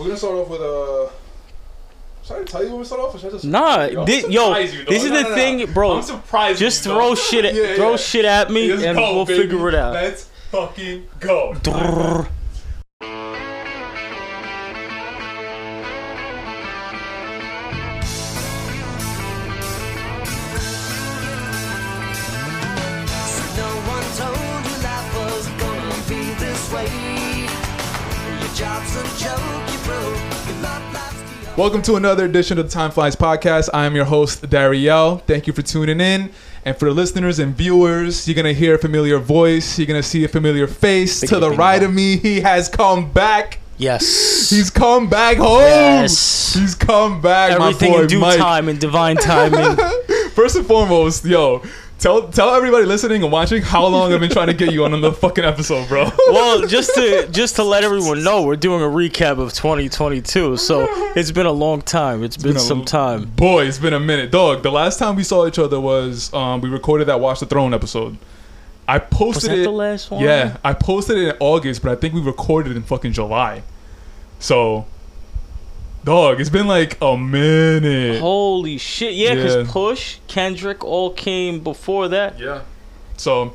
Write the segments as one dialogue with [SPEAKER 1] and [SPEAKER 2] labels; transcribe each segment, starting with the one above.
[SPEAKER 1] We're gonna start off with uh. Should I tell you when we start off? Or should I just
[SPEAKER 2] Nah,
[SPEAKER 1] Yo, I'm
[SPEAKER 2] thi-
[SPEAKER 1] surprised
[SPEAKER 2] yo,
[SPEAKER 1] you,
[SPEAKER 2] this is
[SPEAKER 1] No,
[SPEAKER 2] the
[SPEAKER 1] no.
[SPEAKER 2] thing, bro.
[SPEAKER 1] I'm surprised.
[SPEAKER 2] Just
[SPEAKER 1] you,
[SPEAKER 2] throw shit, at,
[SPEAKER 1] Yeah,
[SPEAKER 2] throw
[SPEAKER 1] yeah.
[SPEAKER 2] shit at me,
[SPEAKER 1] Let's
[SPEAKER 2] and
[SPEAKER 1] go,
[SPEAKER 2] we'll
[SPEAKER 1] baby.
[SPEAKER 2] figure it out.
[SPEAKER 1] Let's fucking go. Welcome to another edition of the Time Flies podcast. I am your host Dariel. Thank you for tuning in. And for the listeners and viewers, you're gonna hear a familiar voice. You're gonna see a familiar face.
[SPEAKER 2] Bingo,
[SPEAKER 1] to the right of me, he has come back.
[SPEAKER 2] Yes.
[SPEAKER 1] He's come back home.
[SPEAKER 2] Yes.
[SPEAKER 1] He's come back.
[SPEAKER 2] Everything
[SPEAKER 1] my boy
[SPEAKER 2] in due
[SPEAKER 1] Mike.
[SPEAKER 2] time and divine timing.
[SPEAKER 1] First and foremost, yo, tell tell everybody listening and watching how long I've been trying to get you on another fucking episode, bro.
[SPEAKER 2] well, just to just to let everyone know, we're doing a recap of 2022. So it's been a long time. it's been,
[SPEAKER 1] been
[SPEAKER 2] some
[SPEAKER 1] l-
[SPEAKER 2] time.
[SPEAKER 1] Boy, it's been a minute, dog. The last time we saw each other was um, we recorded that Watch the Throne episode. I
[SPEAKER 2] Was
[SPEAKER 1] posted
[SPEAKER 2] that
[SPEAKER 1] it.
[SPEAKER 2] the last one?
[SPEAKER 1] Yeah, I posted it in August, but I think we recorded it in fucking July. So, dog, it's been like a minute.
[SPEAKER 2] Holy shit! Yeah, because
[SPEAKER 1] Yeah.
[SPEAKER 2] Push, Kendrick, all came before that.
[SPEAKER 1] Yeah. So,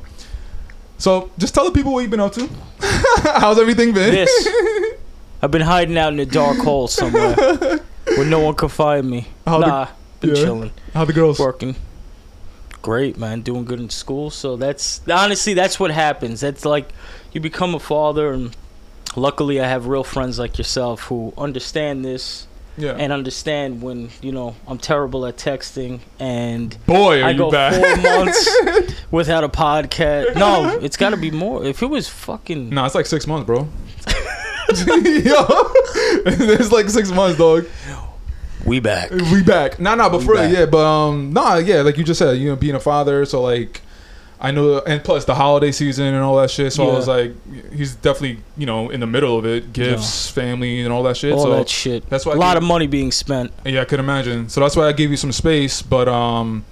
[SPEAKER 1] so just tell the people what you've been up to. How's everything been?
[SPEAKER 2] This. I've been hiding out in a dark hole somewhere where no one can find me.
[SPEAKER 1] How the-
[SPEAKER 2] nah, been
[SPEAKER 1] yeah.
[SPEAKER 2] chilling,
[SPEAKER 1] How the girls?
[SPEAKER 2] working. Great, man. Doing good in school. So that's honestly that's what happens. That's like you become a father, and luckily I have real friends like yourself who understand this
[SPEAKER 1] Yeah.
[SPEAKER 2] and understand when you know I'm terrible at texting and
[SPEAKER 1] Boy, are
[SPEAKER 2] I
[SPEAKER 1] you
[SPEAKER 2] go
[SPEAKER 1] back?
[SPEAKER 2] four months without a podcast. No, it's got to be more. If it was fucking
[SPEAKER 1] No, it's like six months, bro. Yo, it's like six months, dog.
[SPEAKER 2] we back.
[SPEAKER 1] We back. Nah, nah, but
[SPEAKER 2] We
[SPEAKER 1] for
[SPEAKER 2] back.
[SPEAKER 1] yeah, but um, nah, yeah, like you just said, you know, being a father, so like, I know, and plus the holiday season and all that shit. So I was like, he's definitely, you know, in the middle of it, gifts, family, and all that shit.
[SPEAKER 2] All
[SPEAKER 1] so
[SPEAKER 2] that shit.
[SPEAKER 1] that's why
[SPEAKER 2] a
[SPEAKER 1] I
[SPEAKER 2] lot
[SPEAKER 1] gave-
[SPEAKER 2] of money being spent.
[SPEAKER 1] Yeah, I could imagine. So that's why I gave you some space. But um,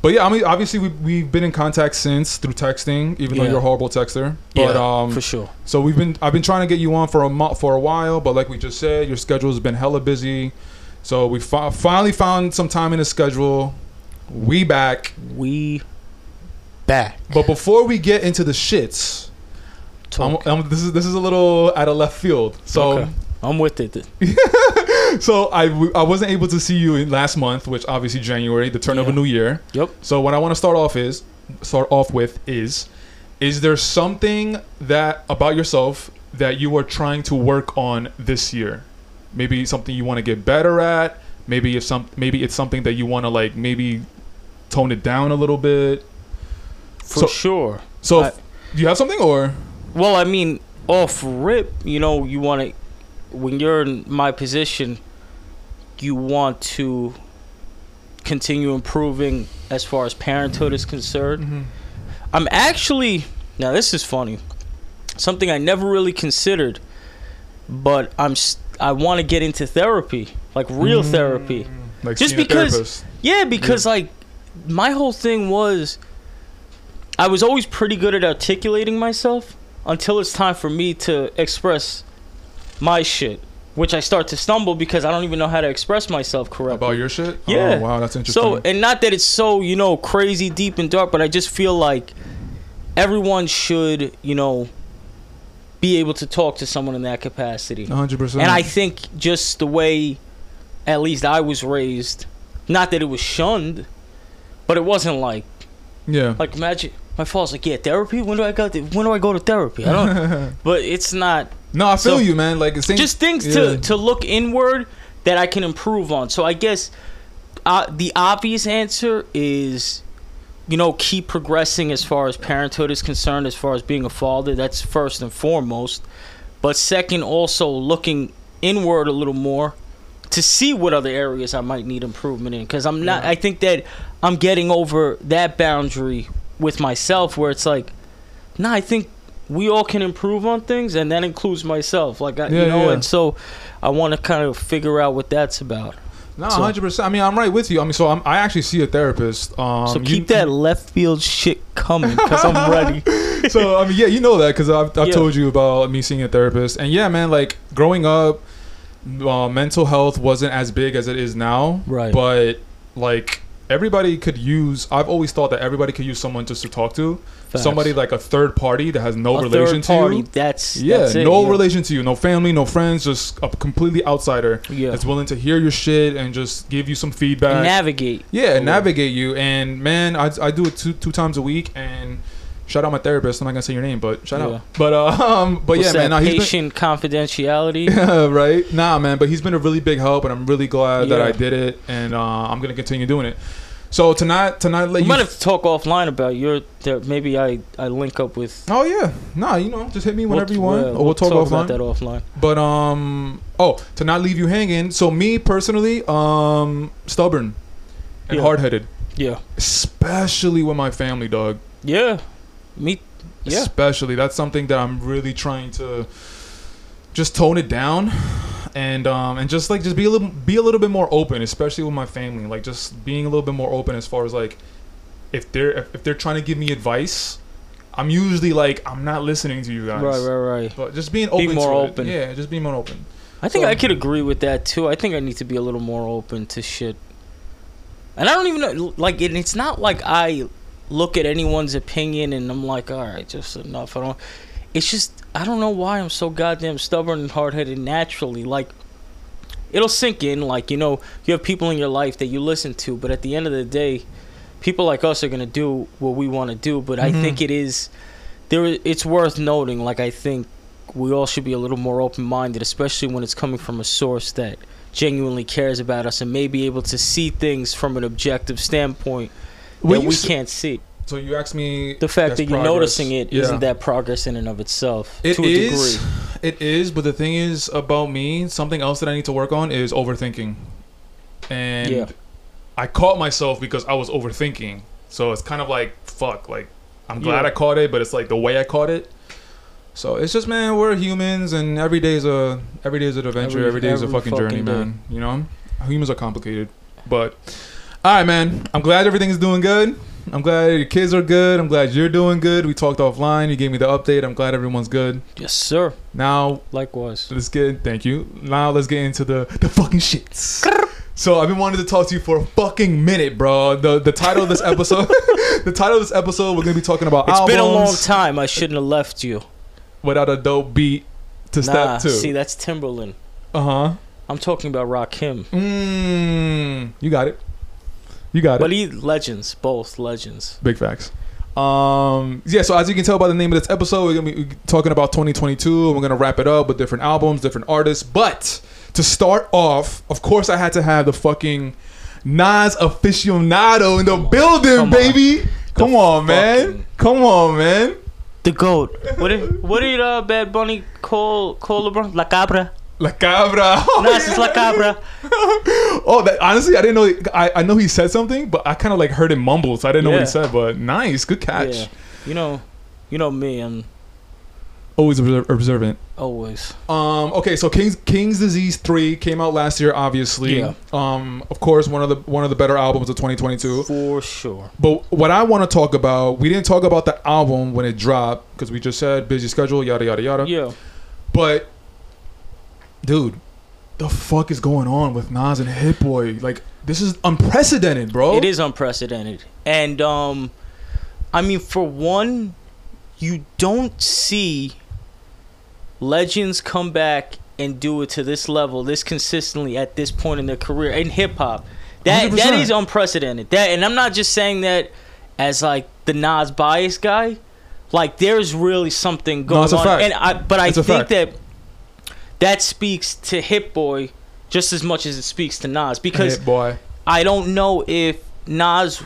[SPEAKER 1] but yeah, I mean, obviously we we've been in contact since through texting, even though you're a horrible texter. But
[SPEAKER 2] yeah,
[SPEAKER 1] um,
[SPEAKER 2] for sure.
[SPEAKER 1] so we've been I've been trying to get you on for a month for a while, but like we just said, your schedule has been hella busy. So we fi- finally found some time in the schedule. We back.
[SPEAKER 2] We back.
[SPEAKER 1] But before we get into the shits, I'm, I'm- this is this is a little out of left field. So.
[SPEAKER 2] Okay. I'm with it.
[SPEAKER 1] So I, w- I wasn't able to see you in last month, which obviously January, the turn of a new year.
[SPEAKER 2] Yep.
[SPEAKER 1] So what I want to start off is start off with is is there something that about yourself that you are trying to work on this year? Maybe something you want to get better at. Maybe if some maybe it's something that you want to like maybe tone it down a little bit.
[SPEAKER 2] For
[SPEAKER 1] So-
[SPEAKER 2] sure.
[SPEAKER 1] So
[SPEAKER 2] I-
[SPEAKER 1] do you have something or
[SPEAKER 2] Well, I mean, off rip, you know, you want to, when you're in my position, you want to continue improving as far as parenthood is concerned. Mm-hmm. I'm actually, now this is funny, something I never really considered, but I'm, I want to get into therapy, like real mm. therapy.
[SPEAKER 1] like
[SPEAKER 2] Just because-? Yeah, because like my whole thing was I was always pretty good at articulating myself until it's time for me to express my shit, which I start to stumble because I don't even know how to express myself correctly.
[SPEAKER 1] about your shit?
[SPEAKER 2] Yeah.
[SPEAKER 1] Oh, wow, that's interesting.
[SPEAKER 2] So, and not that it's so, you know, crazy deep and dark, but I just feel like everyone should, you know, be able to talk to someone in that capacity.
[SPEAKER 1] 100%.
[SPEAKER 2] And I think just the way, at least I was raised, not that it was shunned, but it wasn't like
[SPEAKER 1] yeah.
[SPEAKER 2] like imagine my father's like, yeah, therapy. When do I go? To, when do I go to therapy? I don't. but it's not
[SPEAKER 1] No, I feel
[SPEAKER 2] So-
[SPEAKER 1] you, man. Like, it's
[SPEAKER 2] just things
[SPEAKER 1] yeah.
[SPEAKER 2] to to look inward that I can improve on. So I guess uh, the obvious answer is. You know, keep progressing as far as parenthood is concerned, as far as being a father. That's first and foremost. But second, also looking inward a little more to see what other areas I might need improvement in. Because I'm not.
[SPEAKER 1] Yeah.
[SPEAKER 2] I think that I'm getting over that boundary with myself, where it's like, nah, I think we all can improve on things, and that includes myself. Like, I,
[SPEAKER 1] Yeah,
[SPEAKER 2] you know,
[SPEAKER 1] yeah.
[SPEAKER 2] and so I want to kind of figure out what that's about.
[SPEAKER 1] No,
[SPEAKER 2] So-
[SPEAKER 1] hundred percent. I mean, I'm right with you. I mean, so I'm, I actually see a therapist. Um,
[SPEAKER 2] so
[SPEAKER 1] you-
[SPEAKER 2] keep that left field shit coming, because I'm ready.
[SPEAKER 1] so I mean, yeah, you know that because I've, I've
[SPEAKER 2] Yeah.
[SPEAKER 1] told you about me seeing a therapist, and yeah, man, like growing up, uh, mental health wasn't as big as it is now.
[SPEAKER 2] Right.
[SPEAKER 1] But like everybody could use. I've always thought that everybody could use someone just to talk to.
[SPEAKER 2] Facts.
[SPEAKER 1] Somebody like a third party that has no
[SPEAKER 2] a
[SPEAKER 1] relation to you.
[SPEAKER 2] That's
[SPEAKER 1] Yeah,
[SPEAKER 2] that's it,
[SPEAKER 1] no
[SPEAKER 2] yeah.
[SPEAKER 1] relation to you, no family, no friends, just a completely outsider
[SPEAKER 2] Yeah.
[SPEAKER 1] that's willing to hear your shit and just give you some feedback.
[SPEAKER 2] navigate.
[SPEAKER 1] Yeah,
[SPEAKER 2] Yeah.
[SPEAKER 1] navigate you. And man, I, I do it two two times a week. And shout out my therapist. I'm not gonna say your name, but shout
[SPEAKER 2] Yeah.
[SPEAKER 1] out. But uh, um, but
[SPEAKER 2] What's
[SPEAKER 1] yeah, man, no, he's been,
[SPEAKER 2] patient confidentiality.
[SPEAKER 1] yeah, right. Nah, man, but he's been a really big help, and I'm really glad that I did it, and uh, I'm gonna continue doing it. So tonight, tonight, let
[SPEAKER 2] We
[SPEAKER 1] you.
[SPEAKER 2] might have to talk offline about your. There, maybe I I link up with.
[SPEAKER 1] oh yeah, nah, you know, just hit me whenever
[SPEAKER 2] we'll,
[SPEAKER 1] you want,
[SPEAKER 2] we'll-
[SPEAKER 1] or we'll, talk,
[SPEAKER 2] about
[SPEAKER 1] offline.
[SPEAKER 2] that offline.
[SPEAKER 1] But um, oh, to not leave you hanging. So me personally, um, stubborn and
[SPEAKER 2] Yeah.
[SPEAKER 1] hard headed,
[SPEAKER 2] Yeah.
[SPEAKER 1] especially with my family, dog.
[SPEAKER 2] Yeah. Me. Yeah.
[SPEAKER 1] especially that's something that i'm really trying to just tone it down and um and just like just be a little be a little bit more open especially with my family like just being a little bit more open as far as like if they're if, if they're trying to give me advice i'm usually like i'm not listening to you guys
[SPEAKER 2] Right. Right. Right.
[SPEAKER 1] but just being open
[SPEAKER 2] more
[SPEAKER 1] to it.
[SPEAKER 2] open.
[SPEAKER 1] yeah just being more open
[SPEAKER 2] I think
[SPEAKER 1] So-
[SPEAKER 2] I could agree with that too. I think I need to be a little more open to shit. And I don't even know, like, and it's not like I look at anyone's opinion and I'm like, all right, just enough. I don't. It's just I don't know why I'm so goddamn stubborn and hard headed naturally. Like, it'll sink in. Like, you know, you have people in your life that you listen to, but at the end of the day, people like us are gonna do what we want to do. But I
[SPEAKER 1] Mhm.
[SPEAKER 2] think it is there. It's worth noting. Like, I think we all should be a little more open minded, especially when it's coming from a source that genuinely cares about us and may be able to see things from an objective standpoint that we
[SPEAKER 1] s-
[SPEAKER 2] can't see.
[SPEAKER 1] So you asked me
[SPEAKER 2] The fact that you're
[SPEAKER 1] progress.
[SPEAKER 2] noticing it
[SPEAKER 1] Yeah.
[SPEAKER 2] not that progress in and of itself
[SPEAKER 1] It
[SPEAKER 2] to a
[SPEAKER 1] is.
[SPEAKER 2] degree.
[SPEAKER 1] It is, but the thing is about me, something else that I need to work on is overthinking. And
[SPEAKER 2] Yeah.
[SPEAKER 1] I caught myself because I was overthinking. So it's kind of like fuck, like I'm glad
[SPEAKER 2] Yeah.
[SPEAKER 1] I caught it, but it's like the way I caught it. So it's just man, we're humans and every day is a every day is an adventure,
[SPEAKER 2] Every-
[SPEAKER 1] is a
[SPEAKER 2] every
[SPEAKER 1] fucking journey,
[SPEAKER 2] day.
[SPEAKER 1] man. You know? Humans are complicated. But all right, man. I'm glad everything's doing good. I'm glad your kids are good. I'm glad you're doing good. We talked offline. You gave me the update. I'm glad everyone's good.
[SPEAKER 2] Yes, sir.
[SPEAKER 1] Now
[SPEAKER 2] Likewise.
[SPEAKER 1] let's get thank you. Now let's get into the the fucking shits. So I've been wanting to talk to you for a fucking minute, bro. The the title of this episode, the title of this episode, we're gonna be talking about
[SPEAKER 2] It's
[SPEAKER 1] albums
[SPEAKER 2] been a long time. I shouldn't have left you.
[SPEAKER 1] without a dope beat to
[SPEAKER 2] Nah,
[SPEAKER 1] step two.
[SPEAKER 2] see, that's Timbaland.
[SPEAKER 1] Uh huh.
[SPEAKER 2] I'm talking about Rakim.
[SPEAKER 1] Mm, you got it. You got it.
[SPEAKER 2] But he legends, both legends.
[SPEAKER 1] Big facts. Um, yeah, so as you can tell by the name of this episode, we're gonna be talking about 2022, and we're gonna wrap it up with different albums, different artists. But to start off, of course, I had to have the fucking Nas aficionado in the building,
[SPEAKER 2] come on.
[SPEAKER 1] baby. Come on, man. Come on, man.
[SPEAKER 2] The goat. What did what did uh, Bad Bunny call call LeBron? La cabra.
[SPEAKER 1] La cabra. Oh,
[SPEAKER 2] Nas is la cabra.
[SPEAKER 1] oh, that, honestly, I didn't know. I, I know he said something, but I kind of like heard him mumble, so I didn't know what he said. But nice, good catch.
[SPEAKER 2] Yeah. You know, you know me. I'm
[SPEAKER 1] Always observant.
[SPEAKER 2] always.
[SPEAKER 1] Um. Okay. So King's King's Disease Three came out last year. Obviously.
[SPEAKER 2] Yeah.
[SPEAKER 1] Um. Of course, one of the one of the better albums of 2022.
[SPEAKER 2] For sure.
[SPEAKER 1] But what I want to talk about, we didn't talk about the album when it dropped because we just said busy schedule, yada yada yada.
[SPEAKER 2] Yeah.
[SPEAKER 1] But, dude, the fuck is going on with Nas and Hit Boy? Like, this is unprecedented, bro.
[SPEAKER 2] It is unprecedented. And um I mean for one, you don't see legends come back and do it to this level, this consistently at this point in their career in hip hop. That that
[SPEAKER 1] 100%.
[SPEAKER 2] is unprecedented. That and I'm not just saying that as like the Nas bias guy. Like there's really something going
[SPEAKER 1] a
[SPEAKER 2] on. And I but I
[SPEAKER 1] It's
[SPEAKER 2] think that that speaks to Hit Boy just as much as it speaks to Nas because
[SPEAKER 1] Hit Boy.
[SPEAKER 2] I don't know if Nas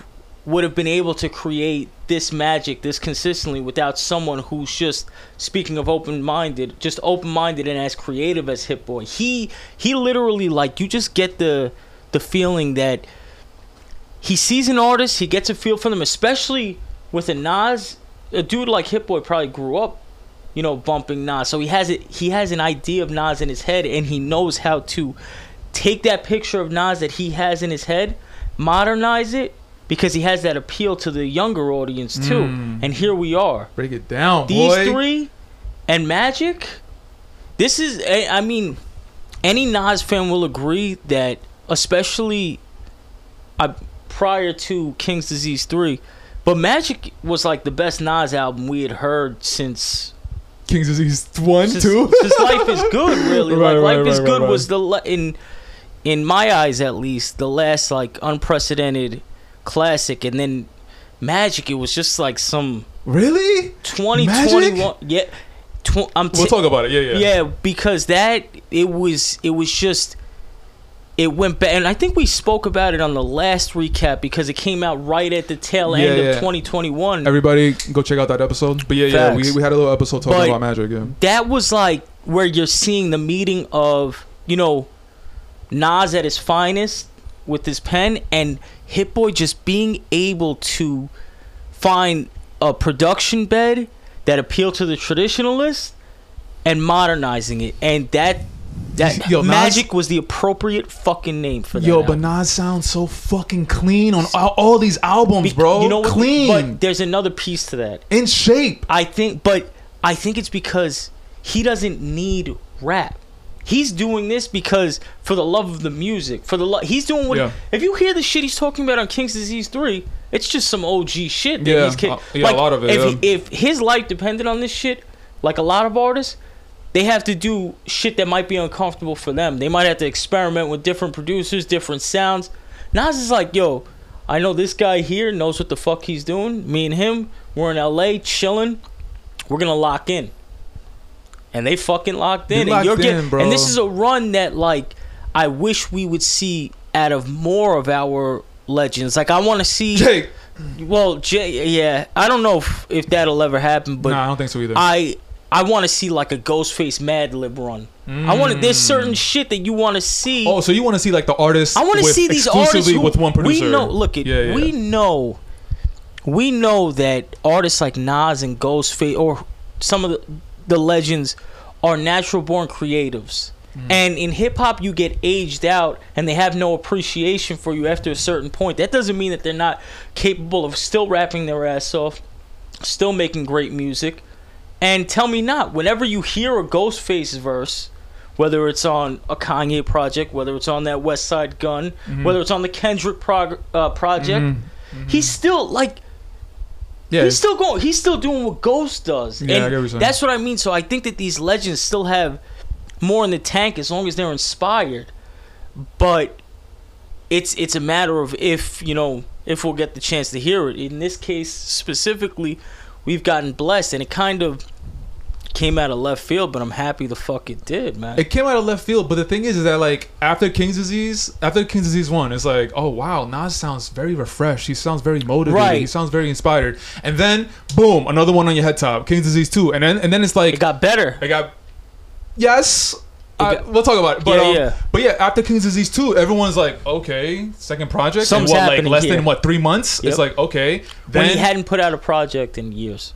[SPEAKER 2] would have been able to create this magic this consistently without someone who's just speaking of open-minded, just open-minded and as creative as Hit Boy. He he literally like you just get the the feeling that he sees an artist, he gets a feel for them, especially with a Nas, a dude like Hit Boy probably grew up, you know, bumping Nas. So he has it he has an idea of Nas in his head and he knows how to take that picture of Nas that he has in his head, modernize it because he has that appeal to the younger audience too.
[SPEAKER 1] Mm.
[SPEAKER 2] And here we are.
[SPEAKER 1] Break it down,
[SPEAKER 2] These
[SPEAKER 1] boy.
[SPEAKER 2] three and Magic. This is I I mean any Nas fan will agree that, especially uh, prior to King's Disease 3, but Magic was like the best Nas album we had heard since
[SPEAKER 1] King's Disease one,
[SPEAKER 2] since,
[SPEAKER 1] two.
[SPEAKER 2] since Life is Good. Really,
[SPEAKER 1] Right,
[SPEAKER 2] like
[SPEAKER 1] right,
[SPEAKER 2] Life is
[SPEAKER 1] right,
[SPEAKER 2] Good
[SPEAKER 1] right,
[SPEAKER 2] was the in in my eyes at least the last like unprecedented classic, and then Magic. It was just like some
[SPEAKER 1] really?
[SPEAKER 2] 2021. Yeah, tw- I'm
[SPEAKER 1] We'll talk about it. Yeah, yeah.
[SPEAKER 2] yeah, because that it was it was just it went back, and I think we spoke about it on the last recap because it came out right at the tail end
[SPEAKER 1] Yeah,
[SPEAKER 2] of 2021.
[SPEAKER 1] Everybody, go check out that episode. But yeah, yeah, we, we had a little episode talking
[SPEAKER 2] But-
[SPEAKER 1] about magic. Yeah.
[SPEAKER 2] that was like where you're seeing the meeting of you know Nas at his finest with his pen and Hit Boy just being able to find a production bed that appealed to the traditionalist and modernizing it and that that
[SPEAKER 1] Yo, Nas-
[SPEAKER 2] magic was the appropriate fucking name for that
[SPEAKER 1] Yo,
[SPEAKER 2] album.
[SPEAKER 1] but Nas sounds so fucking clean on all, all these albums,
[SPEAKER 2] Be-
[SPEAKER 1] bro.
[SPEAKER 2] you know what
[SPEAKER 1] clean,
[SPEAKER 2] but there's another piece to that
[SPEAKER 1] in shape.
[SPEAKER 2] I think, but I think it's because he doesn't need rap. He's doing this because for the love of the music, for the lo- he's doing what.
[SPEAKER 1] Yeah.
[SPEAKER 2] If you hear the shit he's talking about on King's Disease Three, it's just some OG shit. That
[SPEAKER 1] Yeah,
[SPEAKER 2] he's
[SPEAKER 1] uh, yeah, a lot of it,
[SPEAKER 2] If,
[SPEAKER 1] yeah.
[SPEAKER 2] if his life depended on this shit, like a lot of artists, they have to do shit that might be uncomfortable for them. They might have to experiment with different producers, different sounds. Nas is like, yo, I know this guy here knows what the fuck he's doing. Me and him, we're in LA chilling. We're gonna lock in. And they fucking locked in.
[SPEAKER 1] locked
[SPEAKER 2] and you're getting
[SPEAKER 1] in, bro.
[SPEAKER 2] and this is a run that like I wish we would see out of more of our legends. Like I wanna see
[SPEAKER 1] Jake.
[SPEAKER 2] well, Jay, yeah, I don't know if, if that'll ever happen, but
[SPEAKER 1] I don't think so either.
[SPEAKER 2] I I want to see like a Ghostface Madlib run. I want to. There's certain shit that you want to see.
[SPEAKER 1] oh, so you want to see like the artists?
[SPEAKER 2] I want to see these artists who,
[SPEAKER 1] with one producer.
[SPEAKER 2] We know. Look at.
[SPEAKER 1] Yeah, yeah.
[SPEAKER 2] We know. We know that artists like Nas and Ghostface, or some of the the legends, are natural born creatives.
[SPEAKER 1] Mm.
[SPEAKER 2] And in hip hop, you get aged out, and they have no appreciation for you after a certain point. That doesn't mean that they're not capable of still rapping their ass off, still making great music. And tell me not, whenever you hear a Ghostface verse, whether it's on a Kanye project, whether it's on that Westside Gunn,
[SPEAKER 1] Mm-hmm.
[SPEAKER 2] whether it's on the Kendrick prog- uh, project,
[SPEAKER 1] Mhm.
[SPEAKER 2] he's still like
[SPEAKER 1] Yeah,
[SPEAKER 2] he's still going. He's still doing what Ghost does.
[SPEAKER 1] Yeah, I
[SPEAKER 2] and
[SPEAKER 1] get what
[SPEAKER 2] that's what I mean. So I think that these legends still have more in the tank as long as they're inspired. But it's it's a matter of if you know if we'll get the chance to hear it. In this case specifically, we've gotten blessed, and it kind of came out of left field. But I'm happy the fuck it did, man.
[SPEAKER 1] It came out of left field, but the thing is, is that like after King's Disease, after King's Disease one, it's like, oh wow, Nas sounds very refreshed. He sounds very motivated.
[SPEAKER 2] Right.
[SPEAKER 1] He sounds very inspired. And then boom, another one on your head top, King's Disease two, and then and then it's like,
[SPEAKER 2] it got better.
[SPEAKER 1] It got, yes. I- we'll talk about it, but
[SPEAKER 2] Yeah,
[SPEAKER 1] um,
[SPEAKER 2] yeah.
[SPEAKER 1] but yeah, after King's Disease two, everyone's like, okay, second project,
[SPEAKER 2] Something's
[SPEAKER 1] in what like less
[SPEAKER 2] here.
[SPEAKER 1] than what three months?
[SPEAKER 2] Yep.
[SPEAKER 1] It's like okay,
[SPEAKER 2] when
[SPEAKER 1] then
[SPEAKER 2] he hadn't put out a project in years.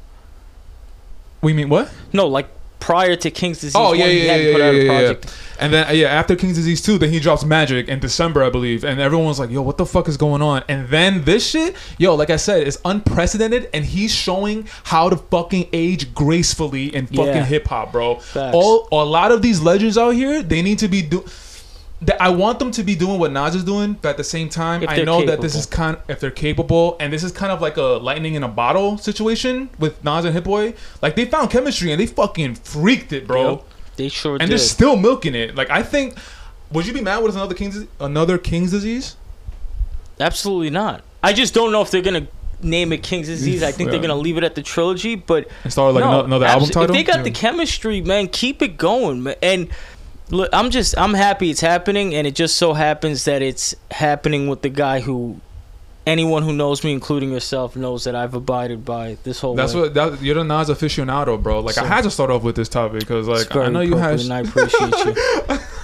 [SPEAKER 1] we mean what?
[SPEAKER 2] No, like prior to King's Disease.
[SPEAKER 1] Oh yeah,
[SPEAKER 2] he
[SPEAKER 1] yeah,
[SPEAKER 2] hadn't
[SPEAKER 1] yeah,
[SPEAKER 2] put
[SPEAKER 1] yeah,
[SPEAKER 2] out a
[SPEAKER 1] yeah, yeah. And then uh, yeah, after King's Disease two, then he drops Magic in December, I believe, and everyone's like, "Yo, what the fuck is going on?" And then this shit, yo, like I said, is unprecedented, and he's showing how to fucking age gracefully in fucking
[SPEAKER 2] Yeah.
[SPEAKER 1] hip hop, bro.
[SPEAKER 2] Facts.
[SPEAKER 1] All a lot of these legends out here, they need to be do. That I want them to be doing what Nas is doing, but at the same time, I know that this is kind if they're capable, and this is kind of like a lightning in a bottle situation with Nas and Hit Boy. Like they found chemistry and they fucking freaked it, bro
[SPEAKER 2] Yep, they sure did.
[SPEAKER 1] and
[SPEAKER 2] did.
[SPEAKER 1] they're still milking it. Like I think, would you be mad with another King's another King's disease?
[SPEAKER 2] Absolutely not. I just don't know if they're gonna name it King's Disease. I think they're gonna leave it at the trilogy, but
[SPEAKER 1] And start like
[SPEAKER 2] no,
[SPEAKER 1] ano- another album title.
[SPEAKER 2] If they got
[SPEAKER 1] Yeah.
[SPEAKER 2] the chemistry, man, keep it going, man. And look, I'm just I'm happy it's happening, and it just so happens that it's happening with the guy who anyone who knows me, including yourself, knows that I've abided by this whole.
[SPEAKER 1] That's
[SPEAKER 2] way.
[SPEAKER 1] what that, you're the Nas aficionado, bro. Like I had to start off with this topic because like I know you had
[SPEAKER 2] appropriate, and I appreciate you.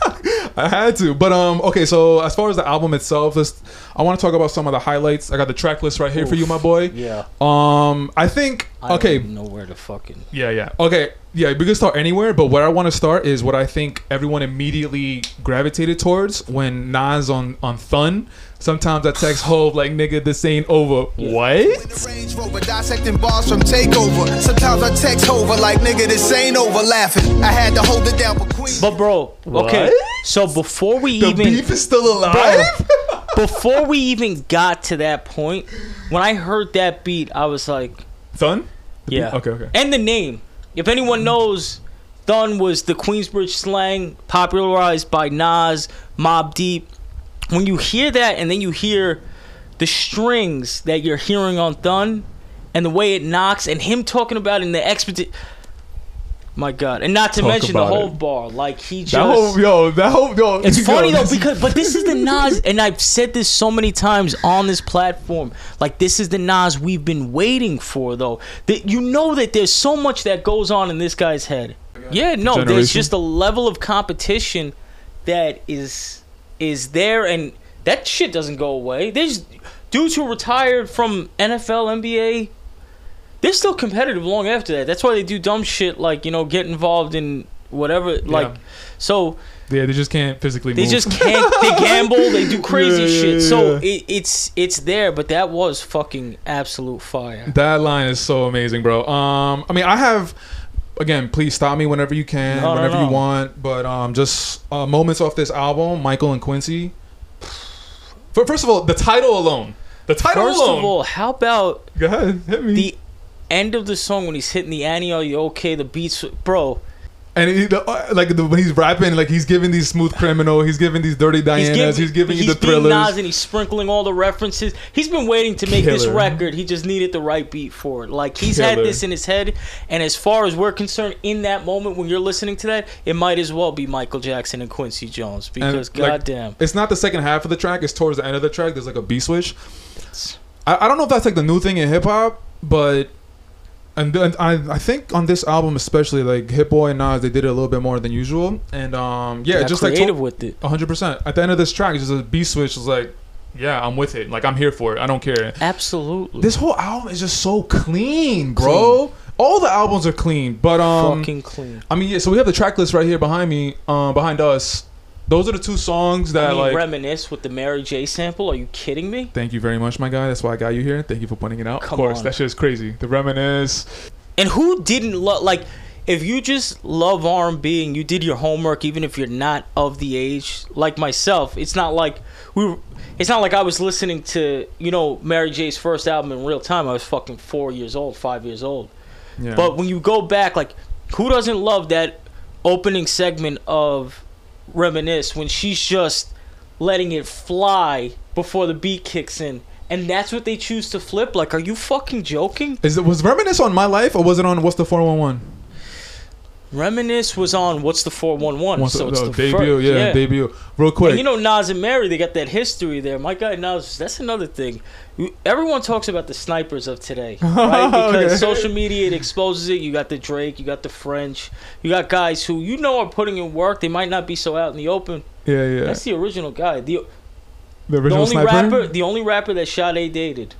[SPEAKER 1] I had to, but um, okay. So as far as the album itself, let's. I want to talk about some of the highlights. I got the track list right here for you, my boy.
[SPEAKER 2] Yeah.
[SPEAKER 1] Um, I think
[SPEAKER 2] I
[SPEAKER 1] okay.
[SPEAKER 2] even know where to fucking.
[SPEAKER 1] Yeah, yeah. Okay, yeah, we can start anywhere, but where I want to start is what I think everyone immediately gravitated towards when Nas on on Thun Sometimes I text Hov like, nigga, this ain't over. What?
[SPEAKER 3] Range Rover, dissecting bars from Takeover. Sometimes I text Hov like, nigga, this ain't over. Laughing, I had to hold it down for Queen.
[SPEAKER 2] But bro, okay.
[SPEAKER 1] What?
[SPEAKER 2] So before we
[SPEAKER 1] The
[SPEAKER 2] even
[SPEAKER 1] beef is still alive?
[SPEAKER 2] before we even got to that point, when I heard that beat, I was like,
[SPEAKER 1] Thun? The
[SPEAKER 2] yeah.
[SPEAKER 1] beef? Okay, okay.
[SPEAKER 2] And the name. If anyone knows, Thun was the Queensbridge slang popularized by Nas, Mobb Deep. When you hear that and then you hear the strings that you're hearing on Thun and the way it knocks and him talking about in the expedition. My God. And not to
[SPEAKER 1] Talk
[SPEAKER 2] mention the whole
[SPEAKER 1] it.
[SPEAKER 2] bar. Like he just.
[SPEAKER 1] That whole, yo, that whole, yo.
[SPEAKER 2] It's
[SPEAKER 1] yo,
[SPEAKER 2] funny though because but this is the Nas and I've said this so many times on this platform. Like this is the Nas we've been waiting for though. That you know that there's so much that goes on in this guy's head. Yeah, no, there's just a level of competition that is is there and that shit doesn't go away. There's dudes who retired from NFL, NBA. They're still competitive long after that. That's why they do dumb shit like, you know, get involved in whatever like
[SPEAKER 1] Yeah.
[SPEAKER 2] so
[SPEAKER 1] Yeah, they just can't physically
[SPEAKER 2] they
[SPEAKER 1] move.
[SPEAKER 2] just can't. They gamble. They do crazy
[SPEAKER 1] Yeah, yeah,
[SPEAKER 2] shit. So
[SPEAKER 1] yeah.
[SPEAKER 2] it, it's it's there, but that was fucking absolute fire.
[SPEAKER 1] That line is so amazing, bro. Um, I mean, I have. Again, please stop me whenever you can,
[SPEAKER 2] No, no,
[SPEAKER 1] whenever
[SPEAKER 2] no.
[SPEAKER 1] you want. But um, just uh, moments off this album, Michael and Quincy. For, first of all, the title alone, the title
[SPEAKER 2] First
[SPEAKER 1] alone.
[SPEAKER 2] of all, how about
[SPEAKER 1] go ahead, hit me.
[SPEAKER 2] the end of the song when he's hitting the Annie? Are you okay? The beats, bro.
[SPEAKER 1] And he, the, uh, like the, when he's rapping, like he's giving these smooth criminal, he's giving these dirty Dianas, he's giving, you
[SPEAKER 2] he's
[SPEAKER 1] the thrillers.
[SPEAKER 2] Nas and he's sprinkling all the references. He's been waiting to make this record. He just needed the right beat for it. Like he's had this in his head, and as far as we're concerned, in that moment when you're listening to that, it might as well be Michael Jackson and Quincy Jones
[SPEAKER 1] And,
[SPEAKER 2] because
[SPEAKER 1] like,
[SPEAKER 2] goddamn.
[SPEAKER 1] It's not the second half of the track; it's towards the end of the track. There's like a B switch. I, I don't know if that's like the new thing in hip hop, but and then I I think on this album especially like Hit Boy and Nas they did it a little bit more than usual, and um yeah, just like
[SPEAKER 2] creative with it.
[SPEAKER 1] hundred percent. At the end of this track, it's just a B switch. It's like yeah, I'm with it. Like I'm here for it. I don't care.
[SPEAKER 2] Absolutely.
[SPEAKER 1] This whole album is just so clean, bro. All the albums are clean, but um,
[SPEAKER 2] fucking clean.
[SPEAKER 1] I mean, yeah. So we have the track list right here behind me, um, behind us. Those are the two songs that
[SPEAKER 2] I mean,
[SPEAKER 1] like.
[SPEAKER 2] reminisce with the Mary J sample. Are you kidding me?
[SPEAKER 1] Thank you very much, my guy. That's why I got you here. Thank you for pointing it out.
[SPEAKER 2] Come
[SPEAKER 1] of course,
[SPEAKER 2] on.
[SPEAKER 1] that shit is crazy. The reminisce.
[SPEAKER 2] And who didn't love like? If you just love R and B and you did your homework, even if you're not of the age like myself, it's not like we. Were, it's not like I was listening to you know Mary J's first album in real time. I was fucking four years old, five years old.
[SPEAKER 1] Yeah.
[SPEAKER 2] But when you go back, like, who doesn't love that opening segment of Reminisce when she's just letting it fly before the beat kicks in? And that's what they choose to flip? Like, are you fucking joking?
[SPEAKER 1] is it was reminisce on my life or was it on what's the four one one?
[SPEAKER 2] Reminisce was on What's the 411?
[SPEAKER 1] What's
[SPEAKER 2] so
[SPEAKER 1] the,
[SPEAKER 2] it's
[SPEAKER 1] the
[SPEAKER 2] the
[SPEAKER 1] debut?
[SPEAKER 2] fir-
[SPEAKER 1] yeah, debut. Real quick.
[SPEAKER 2] And you know Nas and Mary, they got that history there. My guy Nas, that's another thing. Everyone talks about the snipers of today, right? Because
[SPEAKER 1] Okay.
[SPEAKER 2] social media it exposes it. You got the Drake, you got the French, you got guys who you know are putting in work. They might not be so out in the open.
[SPEAKER 1] yeah, yeah.
[SPEAKER 2] That's the original guy. The,
[SPEAKER 1] the
[SPEAKER 2] the
[SPEAKER 1] original
[SPEAKER 2] only
[SPEAKER 1] sniper.
[SPEAKER 2] rapper, the only rapper that Sade dated.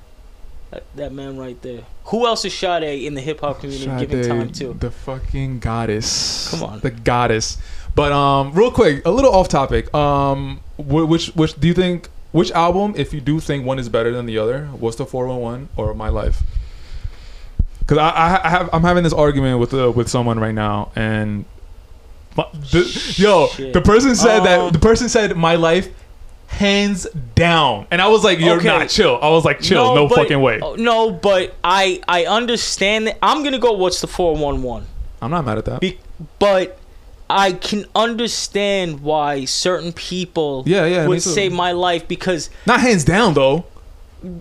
[SPEAKER 2] That, that man right there. Who else is Sade in the hip hop community giving
[SPEAKER 1] Sade,
[SPEAKER 2] time to?
[SPEAKER 1] The fucking goddess.
[SPEAKER 2] Come on.
[SPEAKER 1] The goddess. But um, real quick, a little off topic. Um, which which do you think? Which album, if you do think one is better than the other, what's the four one one or My Life? Because I, I I have I'm having this argument with uh, with someone right now, and my- the, yo,
[SPEAKER 2] Shit.
[SPEAKER 1] the person said
[SPEAKER 2] Um,
[SPEAKER 1] that the person said My Life, hands down, and I was like, you're
[SPEAKER 2] Okay.
[SPEAKER 1] not chill. I was like, chill, no,
[SPEAKER 2] but-
[SPEAKER 1] fucking way.
[SPEAKER 2] oh, No, but I I understand that. I'm gonna go. What's the four one one?
[SPEAKER 1] I'm not mad at that.
[SPEAKER 2] Be- but I can understand why certain people
[SPEAKER 1] Yeah, yeah,
[SPEAKER 2] would save my life because
[SPEAKER 1] Not hands down though.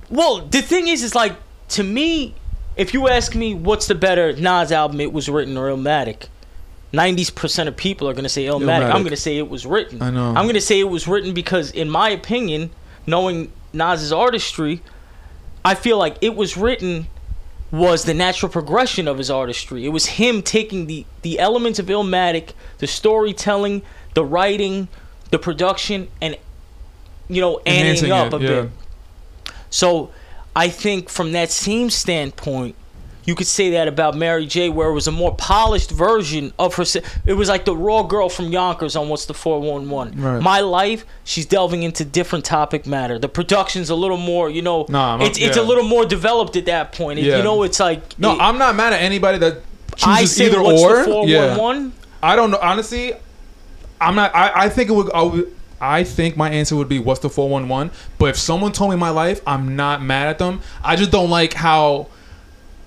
[SPEAKER 2] well the thing is is like to me if you ask me what's the better Nas album it was written or Illmatic 90% of people are going to say Illmatic.
[SPEAKER 1] Illmatic.
[SPEAKER 2] I'm going to say it was written.
[SPEAKER 1] I know.
[SPEAKER 2] I'm going to say it was written because in my opinion knowing Nas's artistry I feel like it was written was the natural progression of his artistry. It was him taking the the elements of Illmatic, the storytelling, the writing, the production, and you know, adding up
[SPEAKER 1] it,
[SPEAKER 2] a
[SPEAKER 1] yeah.
[SPEAKER 2] bit. So I think from that same standpoint, you could say that about Mary J, where it was a more polished version of her. It was like the raw girl from Yonkers on What's the 411.
[SPEAKER 1] Right.
[SPEAKER 2] My Life, she's delving into different topic matter. The production's a little more, you know,
[SPEAKER 1] Nah, I'm-
[SPEAKER 2] it's, it's a little more developed at that point.
[SPEAKER 1] Yeah.
[SPEAKER 2] You know, it's like.
[SPEAKER 1] No,
[SPEAKER 2] it-
[SPEAKER 1] I'm not mad at anybody that
[SPEAKER 2] I
[SPEAKER 1] chooses either
[SPEAKER 2] What's
[SPEAKER 1] or.
[SPEAKER 2] the 411?
[SPEAKER 1] I don't know. Honestly, I'm not. I, I think it would. I, would. I think my answer would be what's the 411. But if someone told me my life, I'm not mad at them. I just don't like how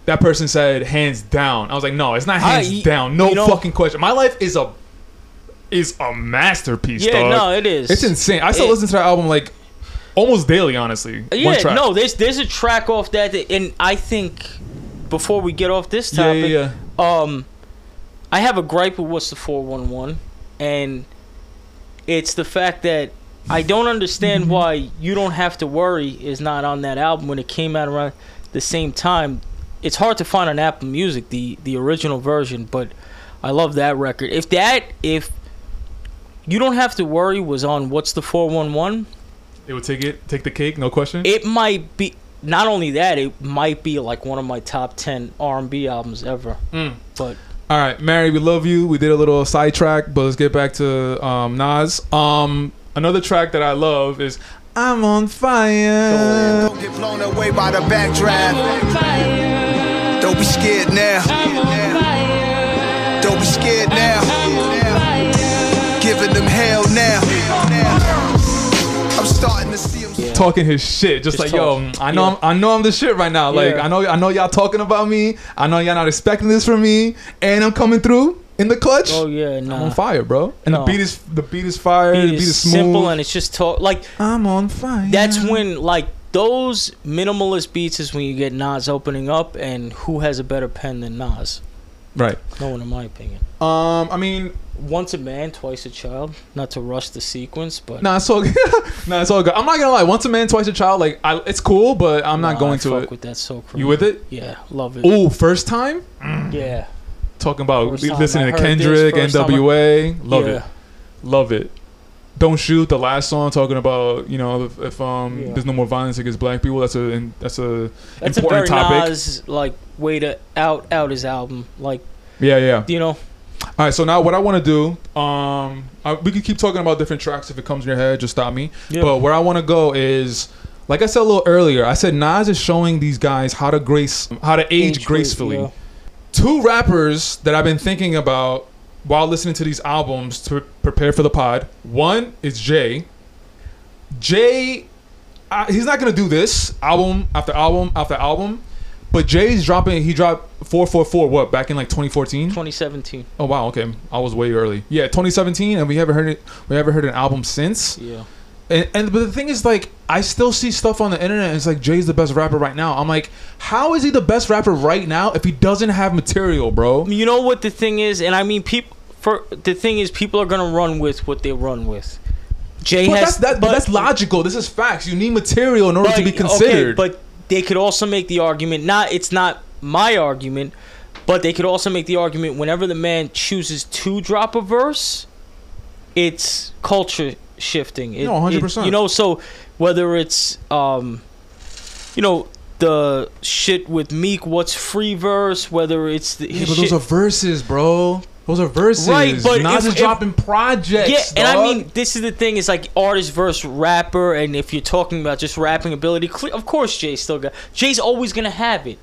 [SPEAKER 1] that person said hands down. I was like, no, it's not hands
[SPEAKER 2] I-
[SPEAKER 1] down. No
[SPEAKER 2] you know-
[SPEAKER 1] fucking question. My life is a is a masterpiece.
[SPEAKER 2] Yeah,
[SPEAKER 1] dog.
[SPEAKER 2] no, it is.
[SPEAKER 1] It's insane. I still
[SPEAKER 2] It-
[SPEAKER 1] listen to that album like almost daily. Honestly, One
[SPEAKER 2] Yeah, no, there's there's a track off that, and I think before we get off this topic,
[SPEAKER 1] yeah, yeah.
[SPEAKER 2] um, I have a gripe with what's the four one one, and it's the fact that I don't understand why you don't have to worry is not on that album when it came out around the same time. It's hard to find on Apple Music the the original version, but I love that record. If that if you don't have to worry was on what's the four one one
[SPEAKER 1] It would take it, take the cake, no question.
[SPEAKER 2] it might be not only that it might be like one of my top 10 r&b albums ever
[SPEAKER 1] Mm.
[SPEAKER 2] but
[SPEAKER 1] All right, Mary, we love you. We did a little sidetrack, but let's get back to um, Nas. Um, another track that I love is "I'm on Fire."
[SPEAKER 3] Don't get blown away by the backdraft. Don't be scared now. Don't be scared now. Giving them hell now. I'm starting to see them.
[SPEAKER 2] yeah
[SPEAKER 1] Talking his shit, just,
[SPEAKER 2] Just
[SPEAKER 1] like yo. I know,
[SPEAKER 2] Yeah.
[SPEAKER 1] I'm, I know, I'm the shit right now. Like
[SPEAKER 2] Yeah.
[SPEAKER 1] I know, I know y'all talking about me. I know y'all not expecting this from me, and I'm coming through in the clutch.
[SPEAKER 2] oh yeah
[SPEAKER 1] I'm on fire, bro. And
[SPEAKER 2] No.
[SPEAKER 1] the beat is the beat is fire.
[SPEAKER 2] Beat
[SPEAKER 1] the beat
[SPEAKER 2] is
[SPEAKER 1] is smooth.
[SPEAKER 2] simple and it's just talk like
[SPEAKER 1] I'm on fire.
[SPEAKER 2] that's when like those minimalist beats is when you get Nas opening up and who has a better pen than Nas
[SPEAKER 1] right.
[SPEAKER 2] no one in my opinion
[SPEAKER 1] Um, I mean,
[SPEAKER 2] once a man twice a child not to rush the sequence but
[SPEAKER 1] Nah, it's all good. nah, it's all good. I'm not gonna lie. Once a man, twice a child. Like, I, it's cool, but I'm not going
[SPEAKER 2] I
[SPEAKER 1] to
[SPEAKER 2] fuck
[SPEAKER 1] it.
[SPEAKER 2] with that so crazy
[SPEAKER 1] You with it?
[SPEAKER 2] yeah love it
[SPEAKER 1] Ooh, first time
[SPEAKER 2] yeah
[SPEAKER 1] talking about
[SPEAKER 2] First
[SPEAKER 1] listening to
[SPEAKER 2] heard this,
[SPEAKER 1] Kendrick,
[SPEAKER 2] first I-
[SPEAKER 1] NWA. Love
[SPEAKER 2] yeah.
[SPEAKER 1] it, love it. Don't shoot the last song talking about you know if, if um
[SPEAKER 2] Yeah.
[SPEAKER 1] there's no more violence against black people. That's a that's a
[SPEAKER 2] That's a
[SPEAKER 1] important
[SPEAKER 2] very
[SPEAKER 1] topic.
[SPEAKER 2] Nas like way to out out his album. Like
[SPEAKER 1] yeah yeah.
[SPEAKER 2] you know,
[SPEAKER 1] All right, so now what I want to do, um, I, we can keep talking about different tracks if it comes in your head. Just stop me.
[SPEAKER 2] Yeah.
[SPEAKER 1] But where I want to go is, like I said a little earlier, I said Nas is showing these guys how to grace, how to age,
[SPEAKER 2] age
[SPEAKER 1] gracefully.
[SPEAKER 2] yeah.
[SPEAKER 1] Two rappers that I've been thinking about while listening to these albums to prepare for the pod. One is Jay. Jay, uh, he's not gonna do this album after album after album. But Jay's dropping. He dropped four four four. What back in like 2014?
[SPEAKER 2] 2017.
[SPEAKER 1] Oh wow, okay. I was way early. Yeah, 2017, and we haven't heard it. We haven't heard an album since.
[SPEAKER 2] Yeah.
[SPEAKER 1] And, and but the thing is, like, I still see stuff on the internet. And it's like Jay's the best rapper right now. I'm like, how is he the best rapper right now if he doesn't have material, bro?
[SPEAKER 2] You know what the thing is, and I mean, people. For the thing is, people are gonna run with what they run with. Jay
[SPEAKER 1] But
[SPEAKER 2] has,
[SPEAKER 1] that's that, but, that's logical. This is facts. You need material in order to be
[SPEAKER 2] okay,
[SPEAKER 1] considered.
[SPEAKER 2] but they could also make the argument. Not, it's not my argument, but they could also make the argument. Whenever the man chooses to drop a verse, it's culture shifting. It,
[SPEAKER 1] No, 100%.
[SPEAKER 2] You know, so whether it's um, you know. The shit with Meek, what's free verse? Whether it's the
[SPEAKER 1] yeah, but
[SPEAKER 2] shit,
[SPEAKER 1] those are verses, bro. Those are verses.
[SPEAKER 2] Right, but
[SPEAKER 1] Nas
[SPEAKER 2] if- if-
[SPEAKER 1] dropping projects.
[SPEAKER 2] Yeah, and I mean, this is the thing: is like artist versus rapper, and if you're talking about just rapping ability, of course Jay's still got. Jay's always gonna have it.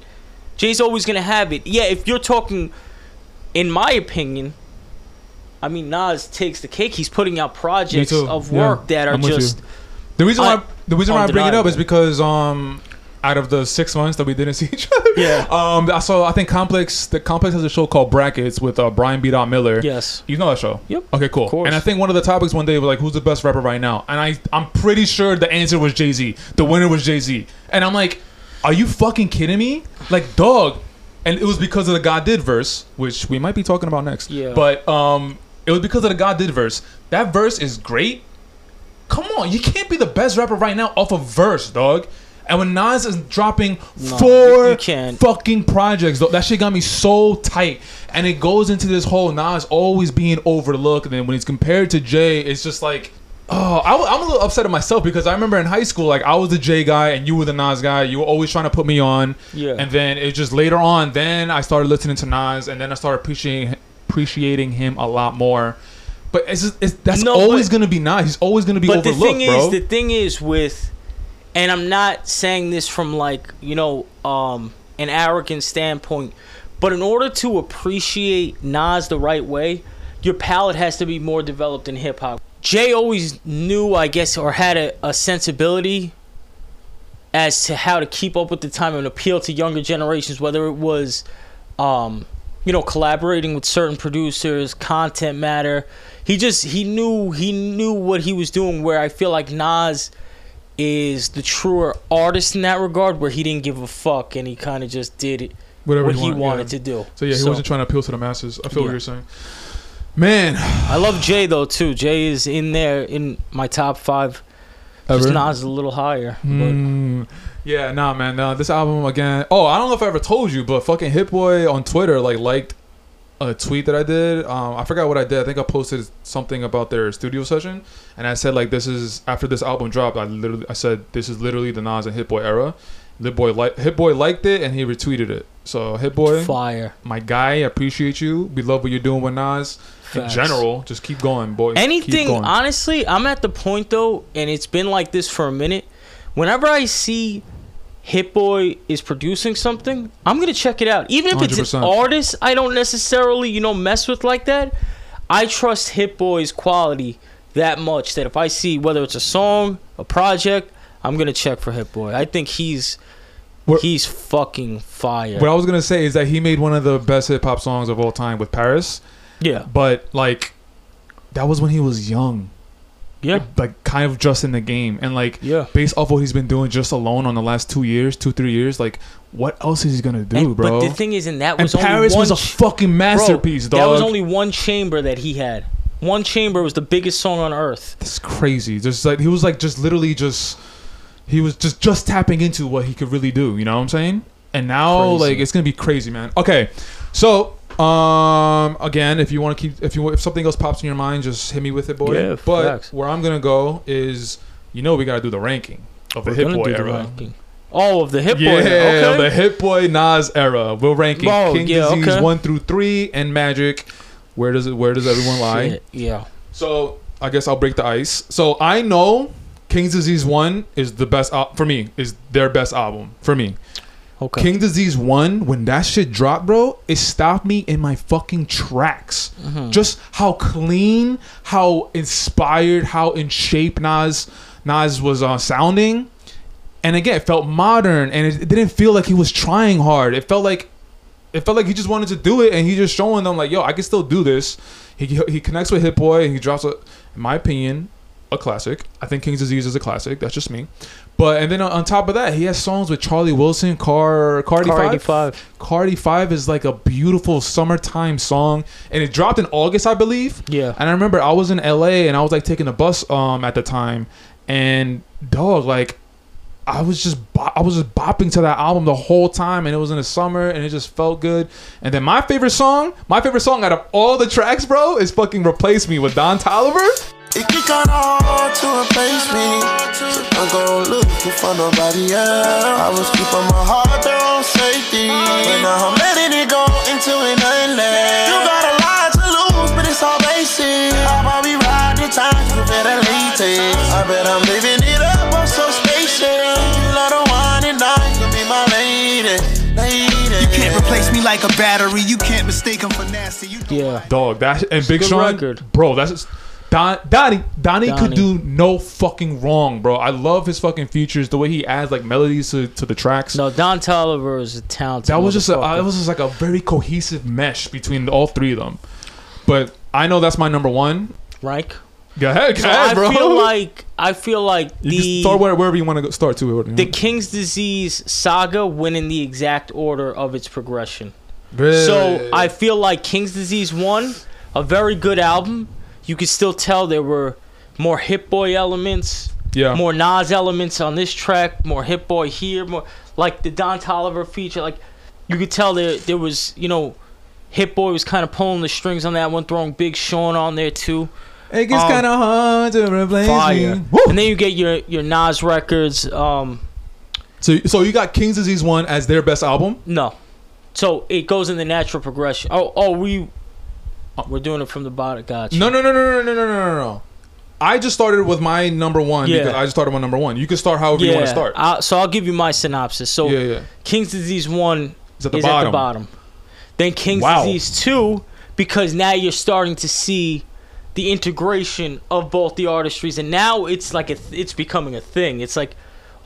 [SPEAKER 2] Jay's always gonna have it. Yeah, if you're talking, in my opinion, I mean Nas takes the cake. He's putting out projects of
[SPEAKER 1] Yeah,
[SPEAKER 2] work that are
[SPEAKER 1] I'm
[SPEAKER 2] just
[SPEAKER 1] The reason why the reason why I bring it up is because um out of the six months that we didn't see each other,
[SPEAKER 2] Yeah.
[SPEAKER 1] um I saw I think Complex the Complex has a show called Brackets with uh, Brian B. Dot Miller.
[SPEAKER 2] yes.
[SPEAKER 1] You know that show?
[SPEAKER 2] Yep.
[SPEAKER 1] Okay, cool. And I think one of the topics one day was like, who's the best rapper right now? And I, I'm pretty sure the answer was Jay Z. The winner was Jay Z. And I'm like, are you fucking kidding me? Like, dog. And it was because of the God did verse, which we might be talking about next.
[SPEAKER 2] Yeah.
[SPEAKER 1] But um, it was because of the God did verse. That verse is great. Come on, you can't be the best rapper right now off a verse, dog. And when Nas is dropping
[SPEAKER 2] No,
[SPEAKER 1] four
[SPEAKER 2] you- you can't.
[SPEAKER 1] fucking projects. Though. That shit got me so tight. And it goes into this whole Nas always being overlooked. And then when he's compared to Jay, it's just like, Oh, I, am a little upset at myself because I remember in high school, like I was the Jay guy and you were the Nas guy. You were always trying to put me on.
[SPEAKER 2] Yeah.
[SPEAKER 1] And then it just later on, then I started listening to Nas, and then I started appreciating appreciating him a lot more. But it's, just, it's that's
[SPEAKER 2] No,
[SPEAKER 1] always gonna be Nas. He's always gonna be
[SPEAKER 2] but the thing
[SPEAKER 1] bro.
[SPEAKER 2] is, the thing is with, and I'm not saying this from like you know um, an arrogant standpoint, but in order to appreciate Nas the right way, your palate has to be more developed in hip hop. Jay always knew, I guess, or had a, a sensibility as to how to keep up with the time and appeal to younger generations, whether it was, um, you know, collaborating with certain producers, content matter. He just he knew he knew what he was doing. Where I feel like Nas is the truer artist in that regard, where he didn't give a fuck and he kind of just did it
[SPEAKER 1] Whatever
[SPEAKER 2] what he
[SPEAKER 1] want,
[SPEAKER 2] wanted
[SPEAKER 1] yeah.
[SPEAKER 2] to do.
[SPEAKER 1] So yeah, he wasn't trying to appeal to the masses. I feel what you're saying. Man,
[SPEAKER 2] I love Jay though too. Jay is in there in my top five. Just Nas is a little higher. But
[SPEAKER 1] Mm, yeah, nah, man. Nah, this album again. Oh, I don't know if I ever told you, but fucking Hit Boy on Twitter like liked a tweet that I did. Um, I forgot what I did. I think I posted something about their studio session, and I said like, "This is after this album dropped." I literally, I said, "This is literally the Nas and Hit Boy era." Hit Boy like Hit Boy liked it, and he retweeted it. So Hit Boy,
[SPEAKER 2] fire.
[SPEAKER 1] my guy, I appreciate you. We love what you're doing with Nas. In general, just keep going, boy. Keep
[SPEAKER 2] Anything,
[SPEAKER 1] going.
[SPEAKER 2] honestly, I'm at the point though, and it's been like this for a minute. Whenever I see Hit Boy is producing something, I'm gonna check it out. Even if it's an artist I don't necessarily, you know, mess with like that. I trust Hit Boy's quality that much that if I see whether it's a song, a project, I'm gonna check for Hit Boy. I think he's
[SPEAKER 1] We're-
[SPEAKER 2] he's fucking fire.
[SPEAKER 1] What I was gonna say is that he made one of the best hip hop songs of all time with Paris.
[SPEAKER 2] yeah,
[SPEAKER 1] but like that was when he was young
[SPEAKER 2] yeah,
[SPEAKER 1] like kind of just in the game and like
[SPEAKER 2] yeah.
[SPEAKER 1] based off what he's been doing just alone on the last two years two three years like what else is he gonna do
[SPEAKER 2] And-
[SPEAKER 1] bro
[SPEAKER 2] But the thing is, and that
[SPEAKER 1] and
[SPEAKER 2] was only
[SPEAKER 1] paris
[SPEAKER 2] one
[SPEAKER 1] was a fucking
[SPEAKER 2] Bro,
[SPEAKER 1] masterpiece dog
[SPEAKER 2] That was only one chamber that he had. One chamber was the biggest song on earth.
[SPEAKER 1] that's crazy just like he was like just literally just he was just just tapping into what he could really do you know what i'm saying and now
[SPEAKER 2] Crazy.
[SPEAKER 1] like it's gonna be crazy man okay so um again if you want to keep if you if something else pops in your mind just hit me with it boy
[SPEAKER 2] Yeah,
[SPEAKER 1] but
[SPEAKER 2] facts.
[SPEAKER 1] where i'm gonna go is you know we gotta do the ranking of the
[SPEAKER 2] We're
[SPEAKER 1] hit boy era.
[SPEAKER 2] Oh, of the hip
[SPEAKER 1] yeah,
[SPEAKER 2] boy. Okay.
[SPEAKER 1] the Hit Boy Nas era. We're ranking
[SPEAKER 2] Oh,
[SPEAKER 1] King
[SPEAKER 2] yeah,
[SPEAKER 1] Disease
[SPEAKER 2] okay.
[SPEAKER 1] one through three and Magic. Where does it? Where does everyone lie?
[SPEAKER 2] Shit, Yeah.
[SPEAKER 1] So I guess I'll break the ice. So I know King's Disease one is the best al- for me. Is their best album for me.
[SPEAKER 2] Okay.
[SPEAKER 1] King Disease one when that shit dropped, bro, it stopped me in my fucking tracks.
[SPEAKER 2] Mm-hmm.
[SPEAKER 1] Just how clean, how inspired, how in shape Nas Nas was uh, sounding, and again, it felt modern, and it, it didn't feel like he was trying hard. It felt like it felt like he just wanted to do it, and he just showing them like, yo, I can still do this. He he connects with Hit Boy, and he drops a, in my opinion, a classic. I think King's Disease is a classic. That's just me. But and then on, on top of that, he has songs with Charlie Wilson, Car Cardi
[SPEAKER 2] Car
[SPEAKER 1] Five.
[SPEAKER 2] 85.
[SPEAKER 1] Cardi Five is like a beautiful summertime song, and it dropped in August, I believe.
[SPEAKER 2] Yeah.
[SPEAKER 1] And I remember I was in LA and I was like taking the bus um at the time, and dog like. I was just I was just bopping to that album the whole time, and it was in the summer, and it just felt good. And then my favorite song, my favorite song out of all the tracks, bro, is fucking "Replace Me" with Don Toliver.
[SPEAKER 4] It get kinda hard to replace me. So I'm gon' look for nobody else. I was keeping my heart there on safety. But now I'm letting it go into an endless. You got a lot to lose, but it's all basic. I'll probably ride the time to better latex. I bet I'm living it up, I'm so spacious. You love the wine and dine, you be my lady. Lady.
[SPEAKER 3] You can't replace me like a battery. You can't mistake him for nasty. You know
[SPEAKER 2] Yeah.
[SPEAKER 1] Dog, that and Big
[SPEAKER 2] good
[SPEAKER 1] Sean,
[SPEAKER 2] record.
[SPEAKER 1] bro. That's just, Don, Donnie. Donnie could do no fucking wrong, bro. I love his fucking features, the way he adds like melodies to, to the tracks.
[SPEAKER 2] No, Don Toliver is a talented.
[SPEAKER 1] that was just a, uh,
[SPEAKER 2] motherfucker.
[SPEAKER 1] it was just like a very cohesive mesh between all three of them. But I know that's my number one.
[SPEAKER 2] rank.
[SPEAKER 1] Go ahead, go
[SPEAKER 2] So
[SPEAKER 1] ahead,
[SPEAKER 2] I
[SPEAKER 1] bro.
[SPEAKER 2] feel like I feel like
[SPEAKER 1] you
[SPEAKER 2] the
[SPEAKER 1] start where, wherever you want to start to.
[SPEAKER 2] the King's Disease saga went in the exact order of its progression.
[SPEAKER 1] Really?
[SPEAKER 2] So I feel like King's Disease one, a very good album. You could still tell there were more Hit Boy elements,
[SPEAKER 1] yeah,
[SPEAKER 2] more Nas elements on this track, more Hit Boy here, more like the Don Toliver feature. Like you could tell there there was you know, Hit Boy was kind of pulling the strings on that one, throwing Big Sean on there too.
[SPEAKER 1] It gets
[SPEAKER 2] Um,
[SPEAKER 1] kind of hard to replace
[SPEAKER 2] Fire.
[SPEAKER 1] me. Woo!
[SPEAKER 2] And then you get your your Nas records. Um,
[SPEAKER 1] So, so you got King's Disease one as their best album.
[SPEAKER 2] no, so it goes in the natural progression. Oh, oh, we Uh, we're doing it from the bottom. Gotcha.
[SPEAKER 1] No, no, no, no, no, no, no, no, no. No. I just started with my number one
[SPEAKER 2] Yeah.
[SPEAKER 1] because I just started with number one. You can start however you want to start.
[SPEAKER 2] I, so I'll give you my synopsis. So
[SPEAKER 1] yeah, yeah.
[SPEAKER 2] King's Disease one
[SPEAKER 1] It's at the
[SPEAKER 2] is
[SPEAKER 1] bottom.
[SPEAKER 2] at the bottom. Then King's
[SPEAKER 1] Wow.
[SPEAKER 2] Disease two, because now you're starting to see the integration of both the artistries, and now it's like a it's becoming a thing. It's like,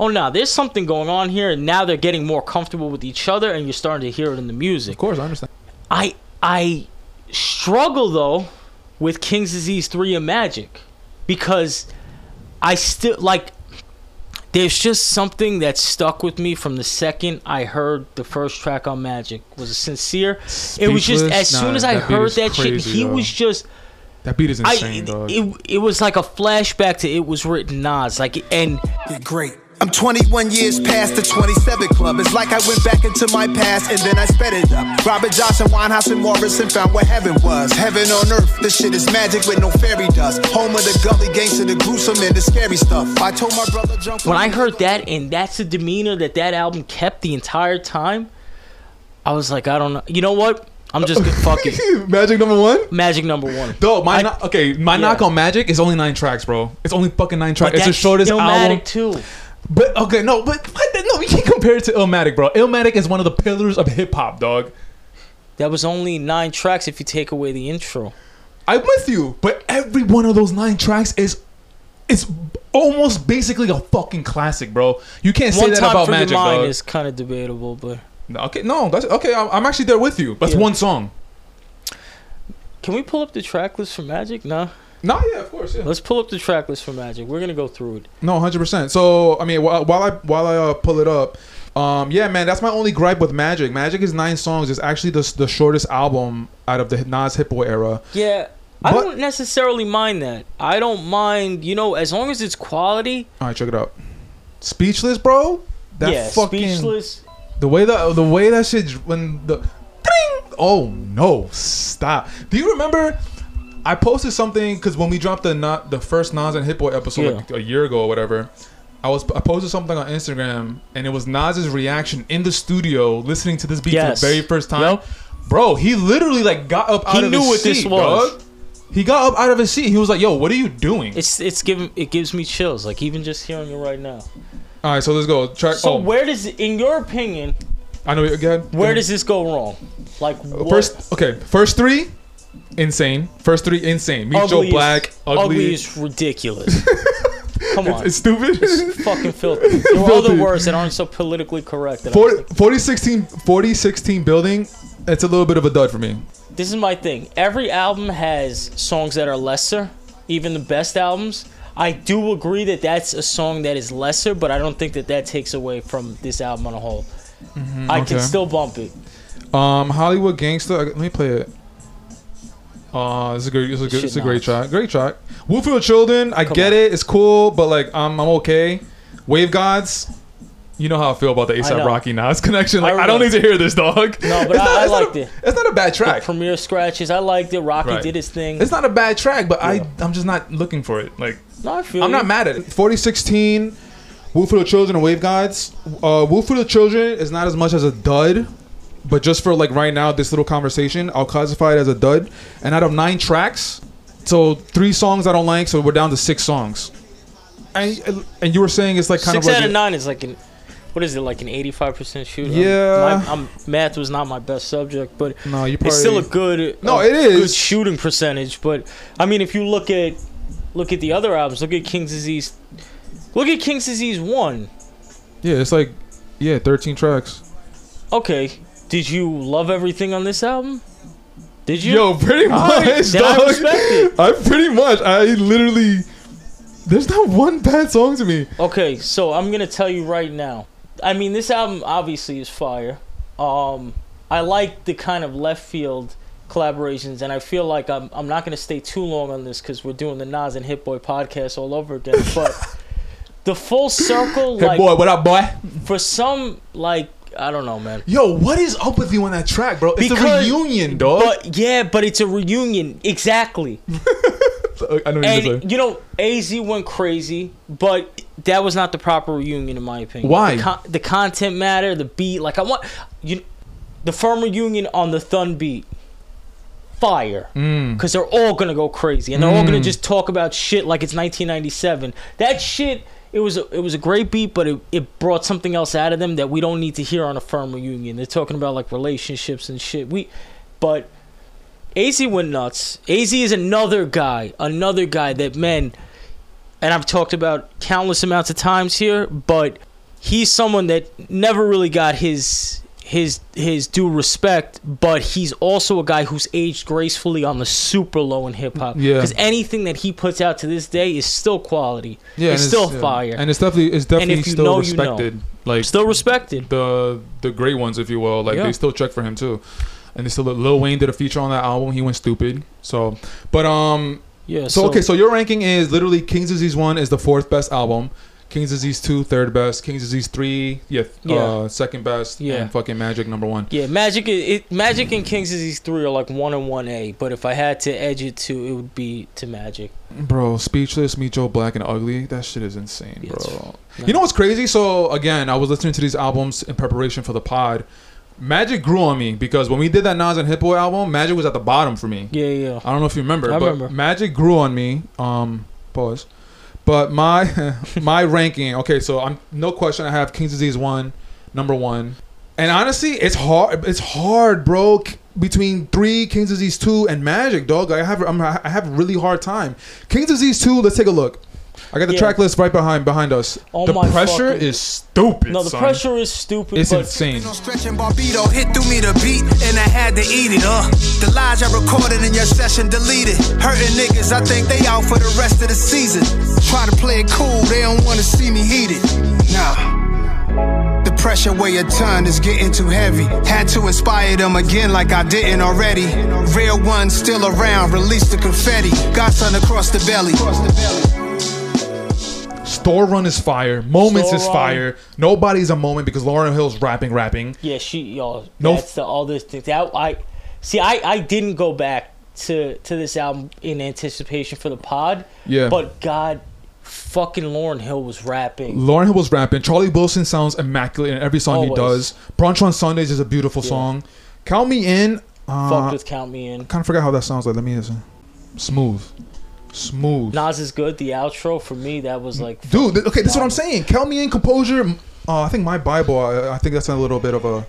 [SPEAKER 2] oh, now there's something going on here, and now they're getting more comfortable with each other, and you're starting to hear it in the music.
[SPEAKER 1] Of course, I understand.
[SPEAKER 2] I I struggle though with King's Disease 3 and Magic because I still like there's just something that stuck with me from the second I heard the first track on Magic was sincere. it was just
[SPEAKER 1] Speechless?
[SPEAKER 2] as soon as I heard
[SPEAKER 1] is
[SPEAKER 2] that shit, he
[SPEAKER 1] though.
[SPEAKER 2] was just
[SPEAKER 1] That beat is
[SPEAKER 2] I
[SPEAKER 1] insane, dog.
[SPEAKER 2] it, it was like a flashback to it was written Nas like and
[SPEAKER 3] great. I'm 21 years past the 27 club. It's like I went back into my past and then I sped it up. Robert Johnson, Winehouse, and Morrison found what heaven was. Heaven on earth, this shit is magic with no fairy dust. Home of the gully gangster, the gruesome and the scary stuff. I told my brother jump.
[SPEAKER 2] when I heard that and that's the demeanor that that album kept the entire time, I was like I don't know. You know what? I'm just gonna fuck it.
[SPEAKER 1] Magic number one.
[SPEAKER 2] Magic number one.
[SPEAKER 1] Though my
[SPEAKER 2] I-
[SPEAKER 1] no- okay, my
[SPEAKER 2] Yeah.
[SPEAKER 1] knock on Magic is only nine tracks, bro. It's only fucking nine tracks. It's the
[SPEAKER 2] that's
[SPEAKER 1] shortest
[SPEAKER 2] Illmatic
[SPEAKER 1] album.
[SPEAKER 2] too.
[SPEAKER 1] But okay, no, but what the- no, we can't compare it to Illmatic, bro. Illmatic is one of the pillars of hip hop, dog.
[SPEAKER 2] That was only nine tracks if you take away the intro.
[SPEAKER 1] I'm with you, but every one of those nine tracks is is almost basically a fucking classic, bro. You can't say
[SPEAKER 2] One
[SPEAKER 1] that about Magic,
[SPEAKER 2] your mind
[SPEAKER 1] dog.
[SPEAKER 2] is kind of debatable, but
[SPEAKER 1] No, okay, no, that's okay. I'm, I'm actually there with you. That's
[SPEAKER 2] Yeah.
[SPEAKER 1] one song.
[SPEAKER 2] can we pull up the track list for Magic? No.
[SPEAKER 1] No, yeah, of course, yeah.
[SPEAKER 2] Let's pull up the track list for Magic. We're gonna go through it.
[SPEAKER 1] No, hundred percent. So I mean, while, while I while I uh, pull it up, um, yeah, man, that's my only gripe with Magic. Magic is nine songs. It's actually the the shortest album out of the Nas Hit Boy era.
[SPEAKER 2] Yeah. I don't necessarily mind that. I don't mind, you know, as long as it's quality.
[SPEAKER 1] All right, check it out. Speechless, bro. That
[SPEAKER 2] yeah,
[SPEAKER 1] fucking
[SPEAKER 2] speechless.
[SPEAKER 1] the way that the way that shit when the ding, oh no stop. Do you remember? I posted something because when we dropped the not the first Nas and Hit Boy episode like a year ago or whatever. I was I posted something on Instagram and it was Nas's reaction in the studio listening to this beat
[SPEAKER 2] Yes.
[SPEAKER 1] for the very first time.
[SPEAKER 2] Yep.
[SPEAKER 1] Bro, he literally like got up out of his seat.
[SPEAKER 2] He
[SPEAKER 1] of
[SPEAKER 2] knew
[SPEAKER 1] his
[SPEAKER 2] what
[SPEAKER 1] seat,
[SPEAKER 2] this was.
[SPEAKER 1] dog. He got up out of his seat. He was like, "Yo, what are you doing?"
[SPEAKER 2] It's it's giving it gives me chills, like even just hearing it right now.
[SPEAKER 1] All right, so let's go. Track.
[SPEAKER 2] So
[SPEAKER 1] oh,
[SPEAKER 2] where does in your opinion,
[SPEAKER 1] I know again.
[SPEAKER 2] where does this go wrong? Like what,
[SPEAKER 1] First, okay, first three, insane. First three, insane. Meet Joe
[SPEAKER 2] ugly is-
[SPEAKER 1] Black, ugly.
[SPEAKER 2] ugly is ridiculous. Come on.
[SPEAKER 1] it's stupid.
[SPEAKER 2] fucking filthy. There are other
[SPEAKER 1] Filthy.
[SPEAKER 2] words that aren't so politically correct. That I was
[SPEAKER 1] 40, 4016, 4016 building. It's a little bit of a dud for me.
[SPEAKER 2] This is my thing. Every album has songs that are lesser, even the best albums. I do agree that that's a song that is lesser, but I don't think that that takes away from this album on a whole. I
[SPEAKER 1] Mm-hmm, okay.
[SPEAKER 2] can still bump it.
[SPEAKER 1] Um, Hollywood Gangster. Let me play it. Uh, this is a great. This is a, good,
[SPEAKER 2] Shit
[SPEAKER 1] this is a great track. Great track. Wu for the Children. I
[SPEAKER 2] Come
[SPEAKER 1] get
[SPEAKER 2] on.
[SPEAKER 1] it. It's cool, but like, I'm I'm okay. Wave Gods. You know how I feel about the ASAP. Rocky Nas connection. Like,
[SPEAKER 2] I
[SPEAKER 1] I, don't need to hear this, dog.
[SPEAKER 2] No, but
[SPEAKER 1] It's
[SPEAKER 2] I-
[SPEAKER 1] not-
[SPEAKER 2] I
[SPEAKER 1] it's not
[SPEAKER 2] liked
[SPEAKER 1] a-
[SPEAKER 2] it.
[SPEAKER 1] It's not a bad track.
[SPEAKER 2] Premier scratches. I liked it. Rocky
[SPEAKER 1] Right.
[SPEAKER 2] did his thing.
[SPEAKER 1] It's not a bad track, but
[SPEAKER 2] Yeah.
[SPEAKER 1] I I'm just not looking for it. Like
[SPEAKER 2] no, I feel
[SPEAKER 1] I'm
[SPEAKER 2] you.
[SPEAKER 1] not mad at it. 4016, Wu for the Children and Wave Gods. Uh, Wu for the Children is not as much as a dud, but just for like right now, this little conversation, I'll classify it as a dud. And out of nine tracks, so three songs I don't like, so we're down to six songs. And and you were saying it's like kind
[SPEAKER 2] Six
[SPEAKER 1] of like
[SPEAKER 2] out of nine is like an, what is it, like an 85% shooter?
[SPEAKER 1] Yeah.
[SPEAKER 2] My, I'm, math was not my best subject, but
[SPEAKER 1] No, you probably
[SPEAKER 2] it's still a good
[SPEAKER 1] No,
[SPEAKER 2] a
[SPEAKER 1] it is.
[SPEAKER 2] good shooting percentage but i mean if you look at look at the other albums look at king's disease look at king's disease 1
[SPEAKER 1] yeah, it's like yeah, 13 tracks.
[SPEAKER 2] okay did you love everything on this album did you
[SPEAKER 1] Yo, pretty much,
[SPEAKER 2] Alright, then I respect it.
[SPEAKER 1] I pretty much, I literally. There's not one bad song to me.
[SPEAKER 2] okay so i'm gonna tell you right now i mean this album obviously is fire um i like the kind of left field collaborations and i feel like i'm, I'm not gonna stay too long on this because we're doing the nas and hit boy podcast all over again but the full circle
[SPEAKER 1] Hey
[SPEAKER 2] like
[SPEAKER 1] boy, what up, boy?
[SPEAKER 2] for some like I don't know, man.
[SPEAKER 1] Yo, what is up with you on that track, bro? It's
[SPEAKER 2] Because-
[SPEAKER 1] a reunion, dog.
[SPEAKER 2] But yeah, but it's a reunion. Exactly.
[SPEAKER 1] I know.
[SPEAKER 2] And you know, Az went crazy, but that was not the proper reunion in my opinion.
[SPEAKER 1] Why?
[SPEAKER 2] The, con- the content matter, the beat. Like I want you, the firm reunion on the Thun beat, fire.
[SPEAKER 1] Mm.
[SPEAKER 2] Because they're all gonna go crazy, and they're all gonna
[SPEAKER 1] Mm.
[SPEAKER 2] just talk about shit like it's 1997. That shit. It was a, it was a great beat, but it, it brought something else out of them that we don't need to hear on a firm reunion. They're talking about like relationships and shit. We, but Az went nuts. Az is another guy, another guy that men, and I've talked about countless amounts of times here, but he's someone that never really got his his his due respect, but he's also a guy who's aged gracefully on the super low in hip hop.
[SPEAKER 1] Yeah.
[SPEAKER 2] Because anything that he puts out to this day is still quality.
[SPEAKER 1] Yeah,
[SPEAKER 2] it's still
[SPEAKER 1] yeah.
[SPEAKER 2] fire.
[SPEAKER 1] and it's definitely it's definitely still
[SPEAKER 2] know, you know.
[SPEAKER 1] respected. Like
[SPEAKER 2] still respected.
[SPEAKER 1] the the great ones, if you will. Like
[SPEAKER 2] Yeah.
[SPEAKER 1] they still check for him too, and they still Lil Wayne did a feature on that album. He went stupid. So, but um,
[SPEAKER 2] Yeah.
[SPEAKER 1] so, okay, so your ranking is literally King's of Disease One is the fourth best album. King's Disease Two, third best. King's Disease Three, yeah,
[SPEAKER 2] Yeah.
[SPEAKER 1] Uh, second best.
[SPEAKER 2] Yeah.
[SPEAKER 1] and fucking Magic number one.
[SPEAKER 2] Yeah, Magic. It, Magic and King's Disease three are like one and one A. But if I had to edge it to, it would be to Magic.
[SPEAKER 1] Bro, Speechless, Meet Joe Black, and Ugly. That shit is insane,
[SPEAKER 2] Yeah,
[SPEAKER 1] bro. You know what's crazy? So again, I was listening to these albums in preparation for the pod. Magic grew on me because when we did that Nas and Hit Boy album, Magic was at the bottom for me.
[SPEAKER 2] Yeah, yeah.
[SPEAKER 1] I don't know if you remember,
[SPEAKER 2] I
[SPEAKER 1] but
[SPEAKER 2] remember.
[SPEAKER 1] Magic grew on me. Um, pause. But my my ranking, okay, so I'm no question. I have King's Disease one, number one, and honestly, it's hard. It's hard, bro. Between three, King's Disease two, and Magic, dog. I have I'm, I have a really hard time. King's Disease two. Let's take a look. I got the
[SPEAKER 2] Yeah.
[SPEAKER 1] track list right behind behind us.
[SPEAKER 2] Oh
[SPEAKER 1] the
[SPEAKER 2] my
[SPEAKER 1] pressure
[SPEAKER 2] fucking-
[SPEAKER 1] is stupid.
[SPEAKER 2] No, the
[SPEAKER 1] son.
[SPEAKER 2] pressure is stupid.
[SPEAKER 1] It's
[SPEAKER 2] but
[SPEAKER 1] insane.
[SPEAKER 3] No stretching Barbito hit through me the beat, and I had to eat it. Uh, the lies I recorded in your session deleted. Hurting niggas, I think they out for the rest of the season. Try to play it cool, they don't wanna see me heated. Nah. The pressure weigh a ton is getting too heavy. Had to inspire them again like I didn't already. Real ones still around, release the confetti. Got sun across the belly.
[SPEAKER 1] Store Run is fire. Moments
[SPEAKER 2] Store
[SPEAKER 1] is
[SPEAKER 2] Run.
[SPEAKER 1] fire. Nobody's a moment because Lauryn Hill's rapping, rapping.
[SPEAKER 2] yeah, she y'all.
[SPEAKER 1] No
[SPEAKER 2] that's the all this thing. That I see. I I didn't go back to to this album in anticipation for the pod.
[SPEAKER 1] Yeah.
[SPEAKER 2] But God, fucking Lauryn Hill was rapping.
[SPEAKER 1] Lauryn Hill was rapping. Charlie Wilson sounds immaculate in every song he does. Brunch on Sundays is a beautiful
[SPEAKER 2] Yeah.
[SPEAKER 1] song. Count Me In. Uh,
[SPEAKER 2] Fuck with Count Me In.
[SPEAKER 1] kind of forgot how that sounds like. Let me listen. Smooth. Smooth.
[SPEAKER 2] Nas is good. The outro for me that was like
[SPEAKER 1] Dude, okay, this is what I'm saying. Count Me In, Composure. Uh, I think My Bible, I, I think that's a little bit of a.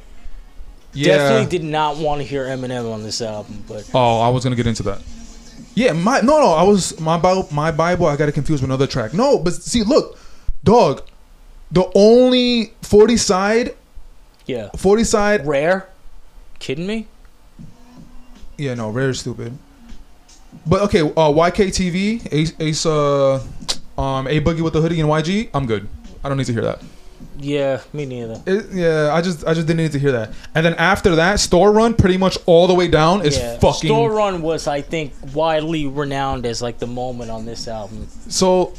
[SPEAKER 1] Yeah.
[SPEAKER 2] Definitely did not want to hear Eminem on this album, but
[SPEAKER 1] Oh, I was gonna get into that. Yeah, my no, no, I was my Bible. My Bible, I got it confused with another track. No, but see, look, dog, the only forty side,
[SPEAKER 2] yeah.
[SPEAKER 1] forty side.
[SPEAKER 2] Rare? Kidding me?
[SPEAKER 1] Yeah, no, rare is stupid. But okay, uh, YKTV, Ace, Ace, uh, um, A Boogie with the hoodie and YG. I'm good. I don't need to hear that.
[SPEAKER 2] Yeah, me neither.
[SPEAKER 1] It, yeah, I just, I just didn't need to hear that. And then after that, Store Run, pretty much all the way down is
[SPEAKER 2] yeah.
[SPEAKER 1] fucking.
[SPEAKER 2] Store Run was, I think, widely renowned as like the moment on this album.
[SPEAKER 1] So,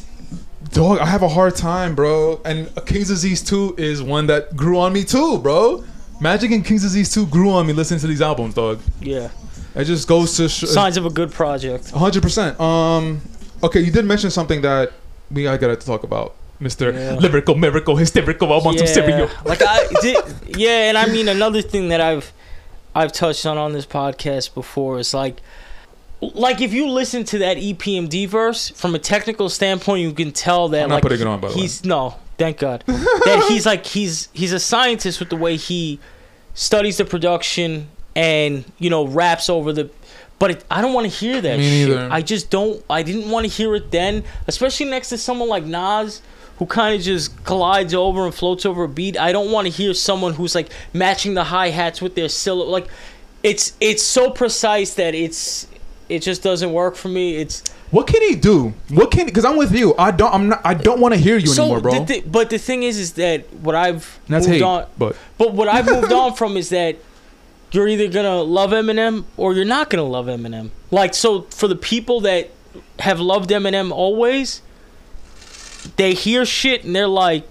[SPEAKER 1] dog, I have a hard time, bro. And King's Disease 2 is one that grew on me too, bro. Magic and King's Disease 2 grew on me listening to these albums, dog.
[SPEAKER 2] Yeah.
[SPEAKER 1] It just goes to sh-
[SPEAKER 2] Signs of a good project.
[SPEAKER 1] 100%. Um, okay, you did mention something that we I got to talk about. Mr.
[SPEAKER 2] Yeah.
[SPEAKER 1] Lyrical, miracle, hysterical. I want some cereal.
[SPEAKER 2] like I did, yeah, and I mean another thing that I've I've touched on on this podcast before is like like if you listen to that EPMD verse from a technical standpoint, you can tell that like
[SPEAKER 1] putting it on, by the way.
[SPEAKER 2] he's no, thank God that he's like he's he's a scientist with the way he studies the production and you know raps over the. But it, I don't want to hear that
[SPEAKER 1] Me
[SPEAKER 2] shit.
[SPEAKER 1] neither.
[SPEAKER 2] I just don't. I didn't want to hear it then, especially next to someone like Nas, who kind of just glides over and floats over a beat. I don't want to hear someone who's like matching the hi hats with their silhouette. Like, it's it's so precise that it's it just doesn't work for me. It's
[SPEAKER 1] What can he do? What can? Because I'm with you. I don't. I'm not. I don't want to hear you
[SPEAKER 2] so.
[SPEAKER 1] anymore, bro.
[SPEAKER 2] The, thi- but the thing is, is that what I've
[SPEAKER 1] That's
[SPEAKER 2] moved
[SPEAKER 1] hate.
[SPEAKER 2] on.
[SPEAKER 1] But
[SPEAKER 2] But what I've moved on from is that you're either gonna love Eminem or you're not gonna love Eminem. Like so, for the people that have loved Eminem always, they hear shit and they're like,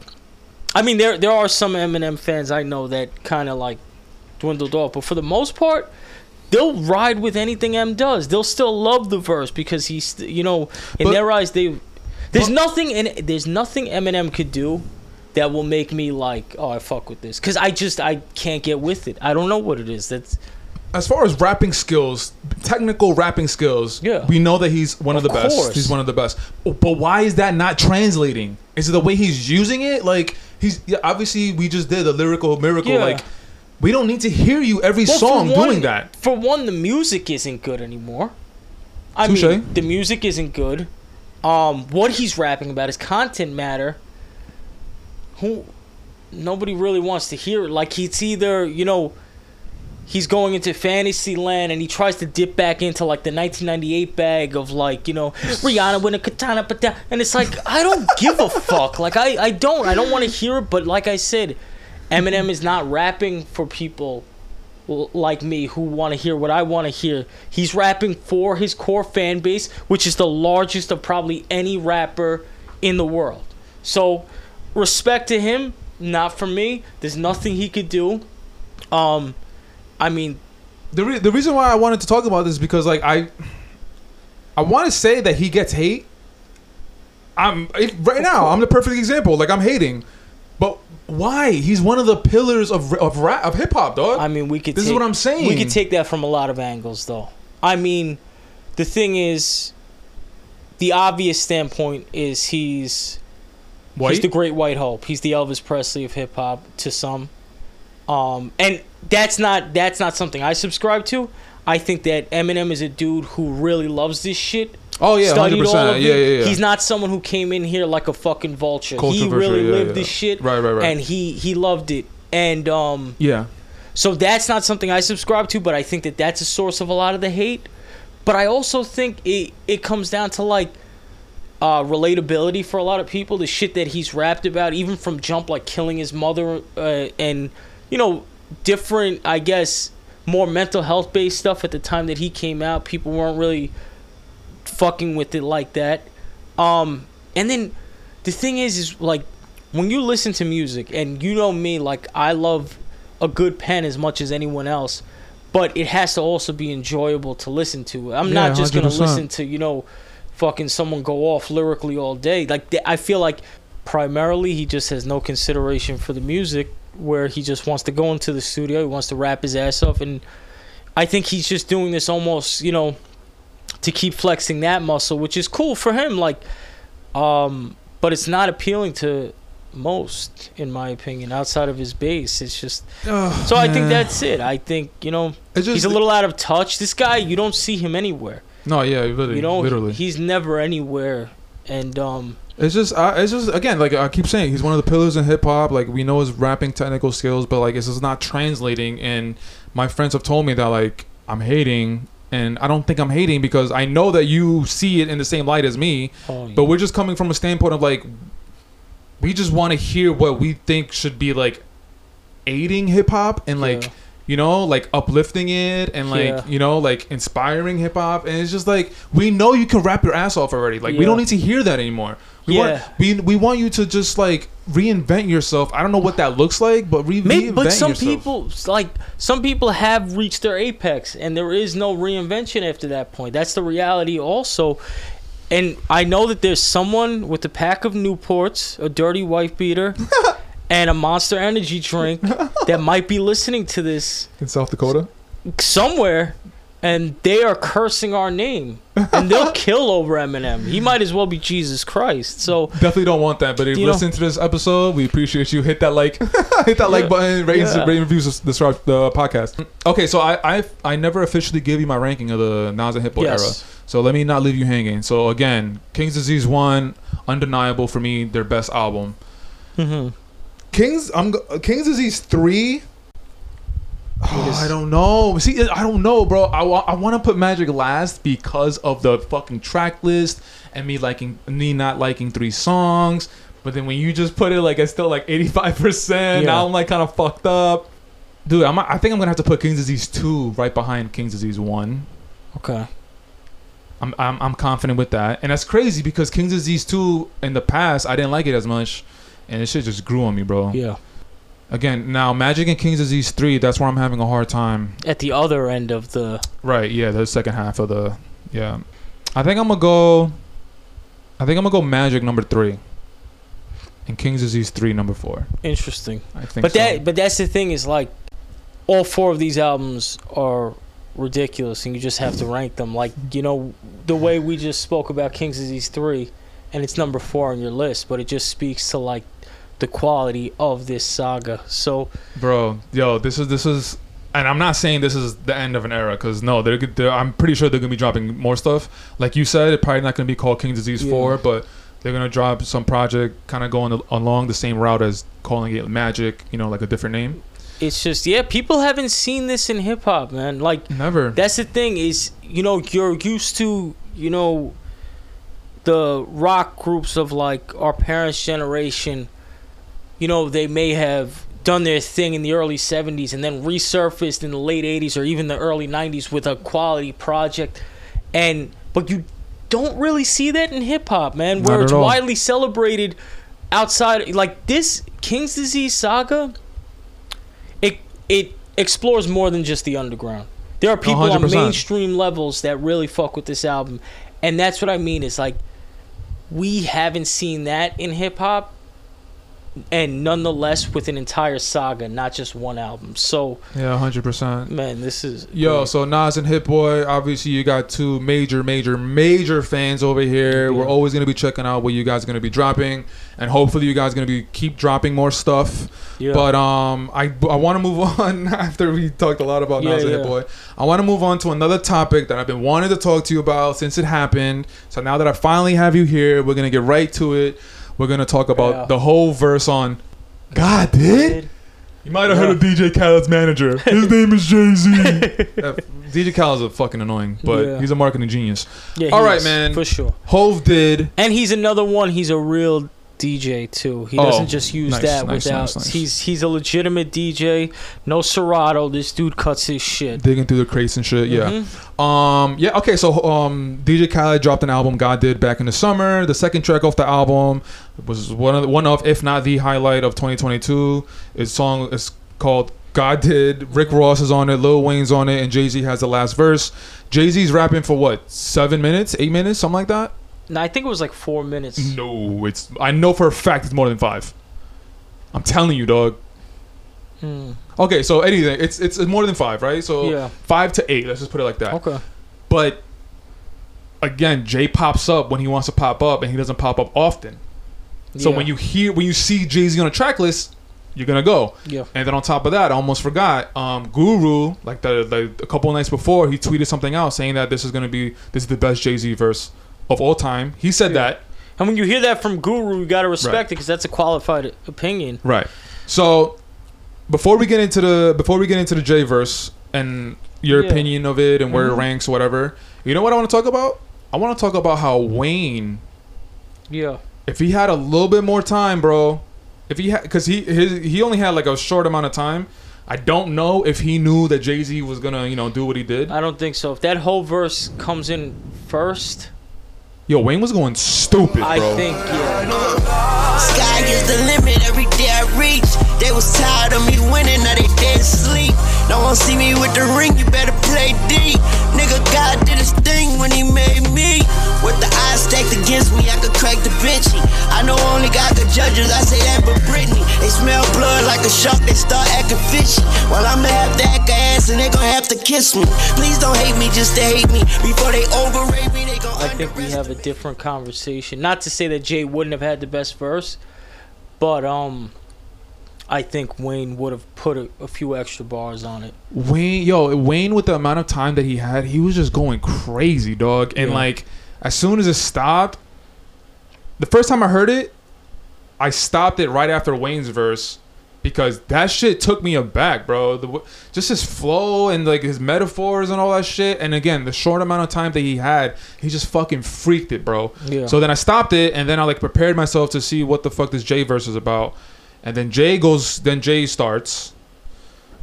[SPEAKER 2] I mean, there there are some Eminem fans I know that kind of like dwindled off, but for the most part, they'll ride with anything M does. They'll still love the verse because he's st- you know in
[SPEAKER 1] But-
[SPEAKER 2] their eyes they there's
[SPEAKER 1] but-
[SPEAKER 2] nothing in there's nothing Eminem could do that will make me like oh I fuck with this because I just I can't get with it. I don't know what it is. That's
[SPEAKER 1] as far as rapping skills, technical rapping skills,
[SPEAKER 2] Yeah.
[SPEAKER 1] we know that he's one of,
[SPEAKER 2] Of
[SPEAKER 1] the best. He's one of the best. But why is that not translating? Is it the way he's using it? Like he's yeah, obviously we just did a lyrical miracle.
[SPEAKER 2] Yeah.
[SPEAKER 1] Like we don't need to hear you every
[SPEAKER 2] Well,
[SPEAKER 1] song
[SPEAKER 2] one-
[SPEAKER 1] doing that.
[SPEAKER 2] For one, the music isn't good anymore. I
[SPEAKER 1] Touche.
[SPEAKER 2] mean, the music isn't good. Um, what he's rapping about is content matter. Who nobody really wants to hear it. Like he's either you know he's going into fantasy land and he tries to dip back into like the 1998 bag of like you know Rihanna with a katana, but that, and it's like I don't give a fuck. Like I I don't I don't want to hear it. But like I said, Eminem is not rapping for people like me who want to hear what I want to hear. He's rapping for his core fan base, which is the largest of probably any rapper in the world. So, respect to him, not for me. There's nothing he could do. Um, I mean,
[SPEAKER 1] The re- the reason why I wanted to talk about this is because like I I want to say that he gets hate. I'm if, right now. I'm the perfect example. Like I'm hating, but why? He's one of the pillars of of rap of hip hop, dog.
[SPEAKER 2] I mean, we could.
[SPEAKER 1] This is what I'm saying.
[SPEAKER 2] We could take that from a lot of angles, though. I mean, the thing is, the obvious standpoint is he's
[SPEAKER 1] White?
[SPEAKER 2] He's the great white hope. He's the Elvis Presley of hip hop to some. Um, and that's not that's not something I subscribe to. I think that Eminem is a dude who really loves this shit.
[SPEAKER 1] oh yeah,
[SPEAKER 2] studied all of it.
[SPEAKER 1] Yeah, yeah, yeah.
[SPEAKER 2] He's not someone who came in here like a fucking vulture. he really
[SPEAKER 1] yeah,
[SPEAKER 2] lived
[SPEAKER 1] yeah.
[SPEAKER 2] this shit.
[SPEAKER 1] Right, right, right.
[SPEAKER 2] And he he loved it. And um,
[SPEAKER 1] yeah.
[SPEAKER 2] so that's not something I subscribe to, but I think that that's a source of a lot of the hate. But I also think it it comes down to like uh, relatability for a lot of people. The shit that he's rapped about, even from Jump, like killing his mother, uh, and you know, different, I guess, more mental health based stuff at the time that he came out. People weren't really fucking with it like that. Um, and then the thing is, is like when you listen to music, and you know me, like I love a good pen as much as anyone else, but it has to also be enjoyable to listen to. I'm
[SPEAKER 1] Yeah,
[SPEAKER 2] not just gonna listen to you know, fucking someone go off lyrically all day. Like I feel like primarily he just has no consideration for the music, where he just wants to go into the studio, he wants to rap his ass off, and I think he's just doing this almost, you know, to keep flexing that muscle, which is cool for him. Like, um, but it's not appealing to most, in my opinion, outside of his base. It's just so I think that's it. I think you know
[SPEAKER 1] just
[SPEAKER 2] he's a little out of touch. This guy, you don't see him anywhere.
[SPEAKER 1] No, yeah, literally,
[SPEAKER 2] You know,
[SPEAKER 1] literally.
[SPEAKER 2] he's never anywhere. And um,
[SPEAKER 1] It's just, uh, it's just again, like I keep saying, he's one of the pillars in hip hop. Like we know his rapping technical skills, but like it's just not translating. And my friends have told me that like I'm hating, and I don't think I'm hating because I know that you see it in the same light as me.
[SPEAKER 2] oh, yeah.
[SPEAKER 1] But we're just coming from a standpoint of like, we just want to hear what we think should be like aiding hip hop and like.
[SPEAKER 2] Yeah.
[SPEAKER 1] You know, like uplifting it and like
[SPEAKER 2] Yeah.
[SPEAKER 1] you know, like inspiring hip hop, and it's just like we know you can rap your ass off already. Like we don't need to hear that anymore. We
[SPEAKER 2] Yeah.
[SPEAKER 1] want we we want you to just like reinvent yourself. I don't know what that looks like, but re-
[SPEAKER 2] Maybe,
[SPEAKER 1] reinvent
[SPEAKER 2] but some
[SPEAKER 1] yourself.
[SPEAKER 2] people like some people have reached their apex, and there is no reinvention after that point. That's the reality, also. And I know that there's someone with a pack of Newports, a dirty wife beater, and a Monster Energy drink that might be listening to this
[SPEAKER 1] in South Dakota.
[SPEAKER 2] somewhere, and they are cursing our name, and they'll kill over Eminem. He might as well be Jesus Christ. So
[SPEAKER 1] Definitely don't want that. But if you
[SPEAKER 2] You know-
[SPEAKER 1] listen to this episode, we appreciate you. Hit that like, hit that like button. Rate,
[SPEAKER 2] Yeah.
[SPEAKER 1] rate and reviews the, the, podcast. Okay, so I, I I never officially gave you my ranking of the Nas and Hit Boy
[SPEAKER 2] Yes.
[SPEAKER 1] era. So let me not leave you hanging. So again, King's Disease one, undeniable for me, their best album.
[SPEAKER 2] mhm.
[SPEAKER 1] King's I'm King's Disease three. Oh, I don't know. See, I don't know, bro. I, I want to put Magic last because of the fucking track list and me liking me not liking three songs. But then when you just put it like it's still like eighty five percent, now I'm like kind of fucked up. Dude, I'm, I think I'm gonna have to put King's Disease two right behind King's Disease one.
[SPEAKER 2] okay.
[SPEAKER 1] I'm, I'm I'm confident with that, and that's crazy because King's Disease two in the past I didn't like it as much, and this shit just grew on me, bro.
[SPEAKER 2] Yeah.
[SPEAKER 1] Again, now Magic and King's Disease three. That's where I'm having a hard time.
[SPEAKER 2] At the other end of the
[SPEAKER 1] Right. Yeah. The second half of the. Yeah. I think I'm gonna go. I think I'm gonna go Magic number three. And King's Disease three number four.
[SPEAKER 2] interesting.
[SPEAKER 1] I think.
[SPEAKER 2] But
[SPEAKER 1] so.
[SPEAKER 2] that but that's the thing is like all four of these albums are ridiculous and you just have to rank them like you know the way we just spoke about King's Disease 3 and it's number 4 on your list but it just speaks to like the quality of this saga. So
[SPEAKER 1] bro yo this is this is and i'm not saying this is the end of an era because no they're, they're i'm pretty sure they're gonna be dropping more stuff like you said it's probably not gonna be called king's disease
[SPEAKER 2] Yeah.
[SPEAKER 1] 4 but they're gonna drop some project kind of going al- along the same route as calling it magic you know like a different name
[SPEAKER 2] it's just yeah, people haven't seen this in hip hop, man. Like
[SPEAKER 1] never
[SPEAKER 2] That's the thing is, you know, you're used to, you know, the rock groups of like our parents' generation. You know, they may have done their thing in the early 70s and then resurfaced in the late 80s or even the early 90s with a quality project. And but you don't really see that in hip hop, man, where it's
[SPEAKER 1] all.
[SPEAKER 2] widely celebrated outside like this King's Disease saga it it explores more than just the underground. There are people on
[SPEAKER 1] 100%.
[SPEAKER 2] mainstream levels that really fuck with this album, and that's what I mean. Is like we haven't seen that in hip hop, and nonetheless with an entire saga, not just one album. So
[SPEAKER 1] yeah 100%
[SPEAKER 2] man, this is
[SPEAKER 1] Yo,
[SPEAKER 2] great.
[SPEAKER 1] so Nas and Hit Boy, obviously you got two major, major, major fans over here. We're always gonna be checking out what you guys are gonna be dropping, and hopefully you guys are gonna be keep dropping more stuff.
[SPEAKER 2] yeah.
[SPEAKER 1] But um, I I want to move on after we talked a lot about
[SPEAKER 2] Yeah,
[SPEAKER 1] Nas and Hit. Boy. I want to move on to another topic that I've been wanting to talk to you about since it happened. So now that I finally have you here, we're gonna get right to it. We're gonna talk about
[SPEAKER 2] Yeah.
[SPEAKER 1] the whole verse on. God did. You might have heard of DJ Khaled's manager. His name is Jay Z. DJ Khaled's a fucking annoying, but
[SPEAKER 2] Yeah.
[SPEAKER 1] he's a marketing genius.
[SPEAKER 2] yeah,
[SPEAKER 1] all right,
[SPEAKER 2] is,
[SPEAKER 1] man.
[SPEAKER 2] for sure.
[SPEAKER 1] Hov did.
[SPEAKER 2] And he's another one. He's a real DJ too. He
[SPEAKER 1] Oh,
[SPEAKER 2] doesn't just use
[SPEAKER 1] nice,
[SPEAKER 2] that
[SPEAKER 1] nice,
[SPEAKER 2] without.
[SPEAKER 1] nice, nice.
[SPEAKER 2] He's he's a legitimate DJ. No Serato. This dude cuts his shit.
[SPEAKER 1] Digging through the crates and shit. Yeah.
[SPEAKER 2] Mhm.
[SPEAKER 1] Um. Yeah. Okay. So, um, DJ Khaled dropped an album. God did back in the summer. The second track off the album was one of the, one of, if not the highlight of 2022. His song is called God did. Rick Ross is on it. Lil Wayne's on it, and Jay Z has the last verse. Jay Z's rapping for what? Seven minutes? Eight minutes? Something like that.
[SPEAKER 2] No, I think it was like four minutes.
[SPEAKER 1] No, it's. I know for a fact it's more than five. I'm telling you, dog.
[SPEAKER 2] Hmm.
[SPEAKER 1] Okay, so anything, it's it's more than five, right? So
[SPEAKER 2] Yeah.
[SPEAKER 1] five to eight. Let's just put it like that.
[SPEAKER 2] Okay.
[SPEAKER 1] But again, Jay pops up when he wants to pop up, and he doesn't pop up often. So
[SPEAKER 2] Yeah.
[SPEAKER 1] when you hear when you see Jay Z on a track list, you're gonna go.
[SPEAKER 2] Yeah.
[SPEAKER 1] And then on top of that, I almost forgot. Um, Guru, like the, the a couple of nights before, he tweeted something out saying that this is gonna be this is the best Jay Z verse of all time. He said that.
[SPEAKER 2] And when you hear that from Guru, you gotta respect
[SPEAKER 1] Right.
[SPEAKER 2] it because that's a qualified opinion.
[SPEAKER 1] Right. So before we get into the before we get into the J verse and your
[SPEAKER 2] Yeah.
[SPEAKER 1] opinion of it and where it
[SPEAKER 2] Mhm.
[SPEAKER 1] ranks, whatever, you know what I want to talk about? I want to talk about how Wayne,
[SPEAKER 2] Yeah.
[SPEAKER 1] if he had a little bit more time, bro, if he had, because he his, he only had like a short amount of time. I don't know if he knew that Jay Z was gonna you know do what he did.
[SPEAKER 2] I don't think so. If that whole verse comes in first,
[SPEAKER 1] Yo, Wayne was going stupid, bro.
[SPEAKER 2] I think yeah.
[SPEAKER 5] Sky is the limit every day I reach. They was tired of me winning, now they dead sleep. No one see me with the ring, you better play D. Nigga, God did his thing when he made me. With the eyes stacked against me, I could crack the Vinci. I know only God could judge us, I say that but Britney. They smell blood like a shark, they start acting fishy. Well, I'ma have to act ass and they gon' have to kiss me. Please don't hate me just to hate me. Before they overrate me, they gon'
[SPEAKER 2] I think we have a different conversation. Not to say that Jay wouldn't have had the best verse, but um, I think Wayne would have put a, a few extra bars on it.
[SPEAKER 1] Wayne, yo, Wayne with the amount of time that he had, he was just going crazy, dog. And
[SPEAKER 2] Yeah.
[SPEAKER 1] like, as soon as it stopped, the first time I heard it, I stopped it right after Wayne's verse because that shit took me aback, bro. The, just his flow and like his metaphors and all that shit. And again, the short amount of time that he had, he just fucking freaked it, bro.
[SPEAKER 2] Yeah.
[SPEAKER 1] So then I stopped it, and then I like prepared myself to see what the fuck this Jay verse is about. And then Jay goes, then Jay starts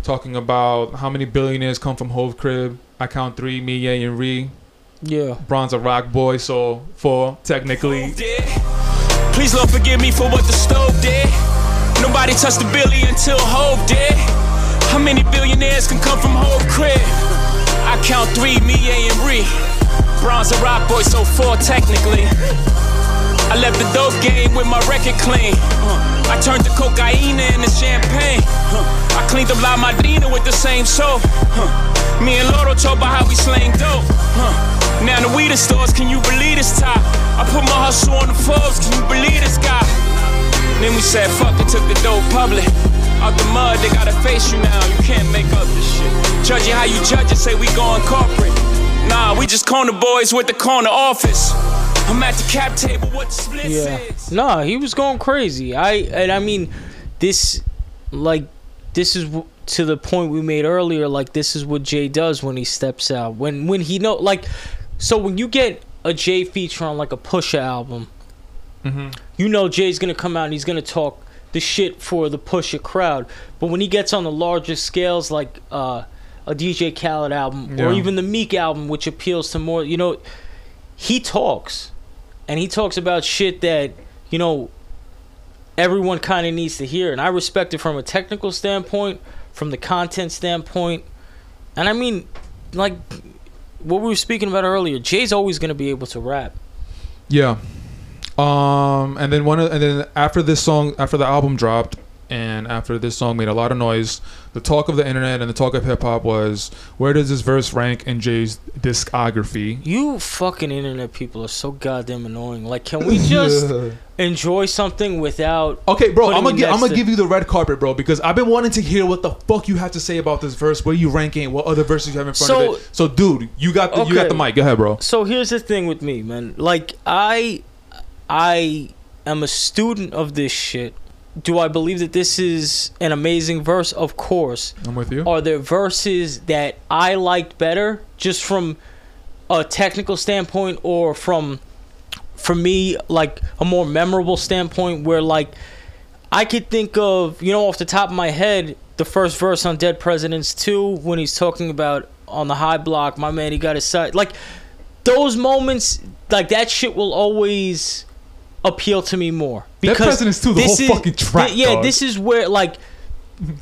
[SPEAKER 1] talking about how many billionaires come from Hov Crib. I count three, me, Ye, and Ri.
[SPEAKER 2] Yeah.
[SPEAKER 1] Bronze a rock boy, so four technically.
[SPEAKER 6] did. Please Lord forgive me for what the stove did. Nobody touched the billy until Hov did. How many billionaires can come from Hov crib? I count three, me, A, and Ri. Bronze and rock boy, so four technically. I left the dope game with my record clean. Uh, I turned the cocaine into champagne. Uh, I cleaned up La Madrina with the same soap. Uh, me and Loro talk about how we slang dope. Now the weed stores, can you believe this top? I put my hustle on the Forbes, can you believe this guy? Then we said fuck it, took the dope public. Out the mud, they gotta face you now. You can't make up this shit. Judging how you judge it, say we going corporate. Nah, we just corner boys with the corner office. I'm at the cap table, what the split
[SPEAKER 2] Yeah.
[SPEAKER 6] is.
[SPEAKER 2] No, he was going crazy. I and I mean, this like this is w- to the point we made earlier. Like this is what Jay does when he steps out. When when he know like, so when you get a Jay feature on like a Pusha album, you know Jay's gonna come out and he's gonna talk the shit for the Pusha crowd. But when he gets on the larger scales, like uh, a DJ Khaled album or even the Meek album, which appeals to more, you know, he talks. And he talks about shit that you know everyone kind of needs to hear. And i respect it from a technical standpoint from the content standpoint. And i mean like what we were speaking about earlier jay's always going to be able to rap.
[SPEAKER 1] Yeah. Um, and then one, and then after this song, after the album dropped, and after this song made a lot of noise, the talk of the internet and the talk of hip hop was, where does this verse rank in Jay's discography?
[SPEAKER 2] you fucking internet people are so goddamn annoying like can we just enjoy something without
[SPEAKER 1] Okay, bro, I'm gonna gi- I'm gonna
[SPEAKER 2] to-
[SPEAKER 1] give you the red carpet, bro, because I've been wanting to hear what the fuck you have to say about this verse. Where you ranking? What other verses you have in front
[SPEAKER 2] So-
[SPEAKER 1] of it? So, dude, you got the you got the mic. Go ahead, bro.
[SPEAKER 2] so here's the thing with me man like i i am a student of this shit. Do i believe that this is an amazing verse? Of course.
[SPEAKER 1] I'm with you.
[SPEAKER 2] are there verses that i liked better just from a technical standpoint or from for me like a more memorable standpoint where like i could think of you know off the top of my head the first verse on dead presidents 2 when he's talking about on the high block my man he got his side like those moments like that shit will always appeal to me more
[SPEAKER 1] Dead Presidents 2, the
[SPEAKER 2] this
[SPEAKER 1] is, fucking track,
[SPEAKER 2] yeah
[SPEAKER 1] dog.
[SPEAKER 2] this is where like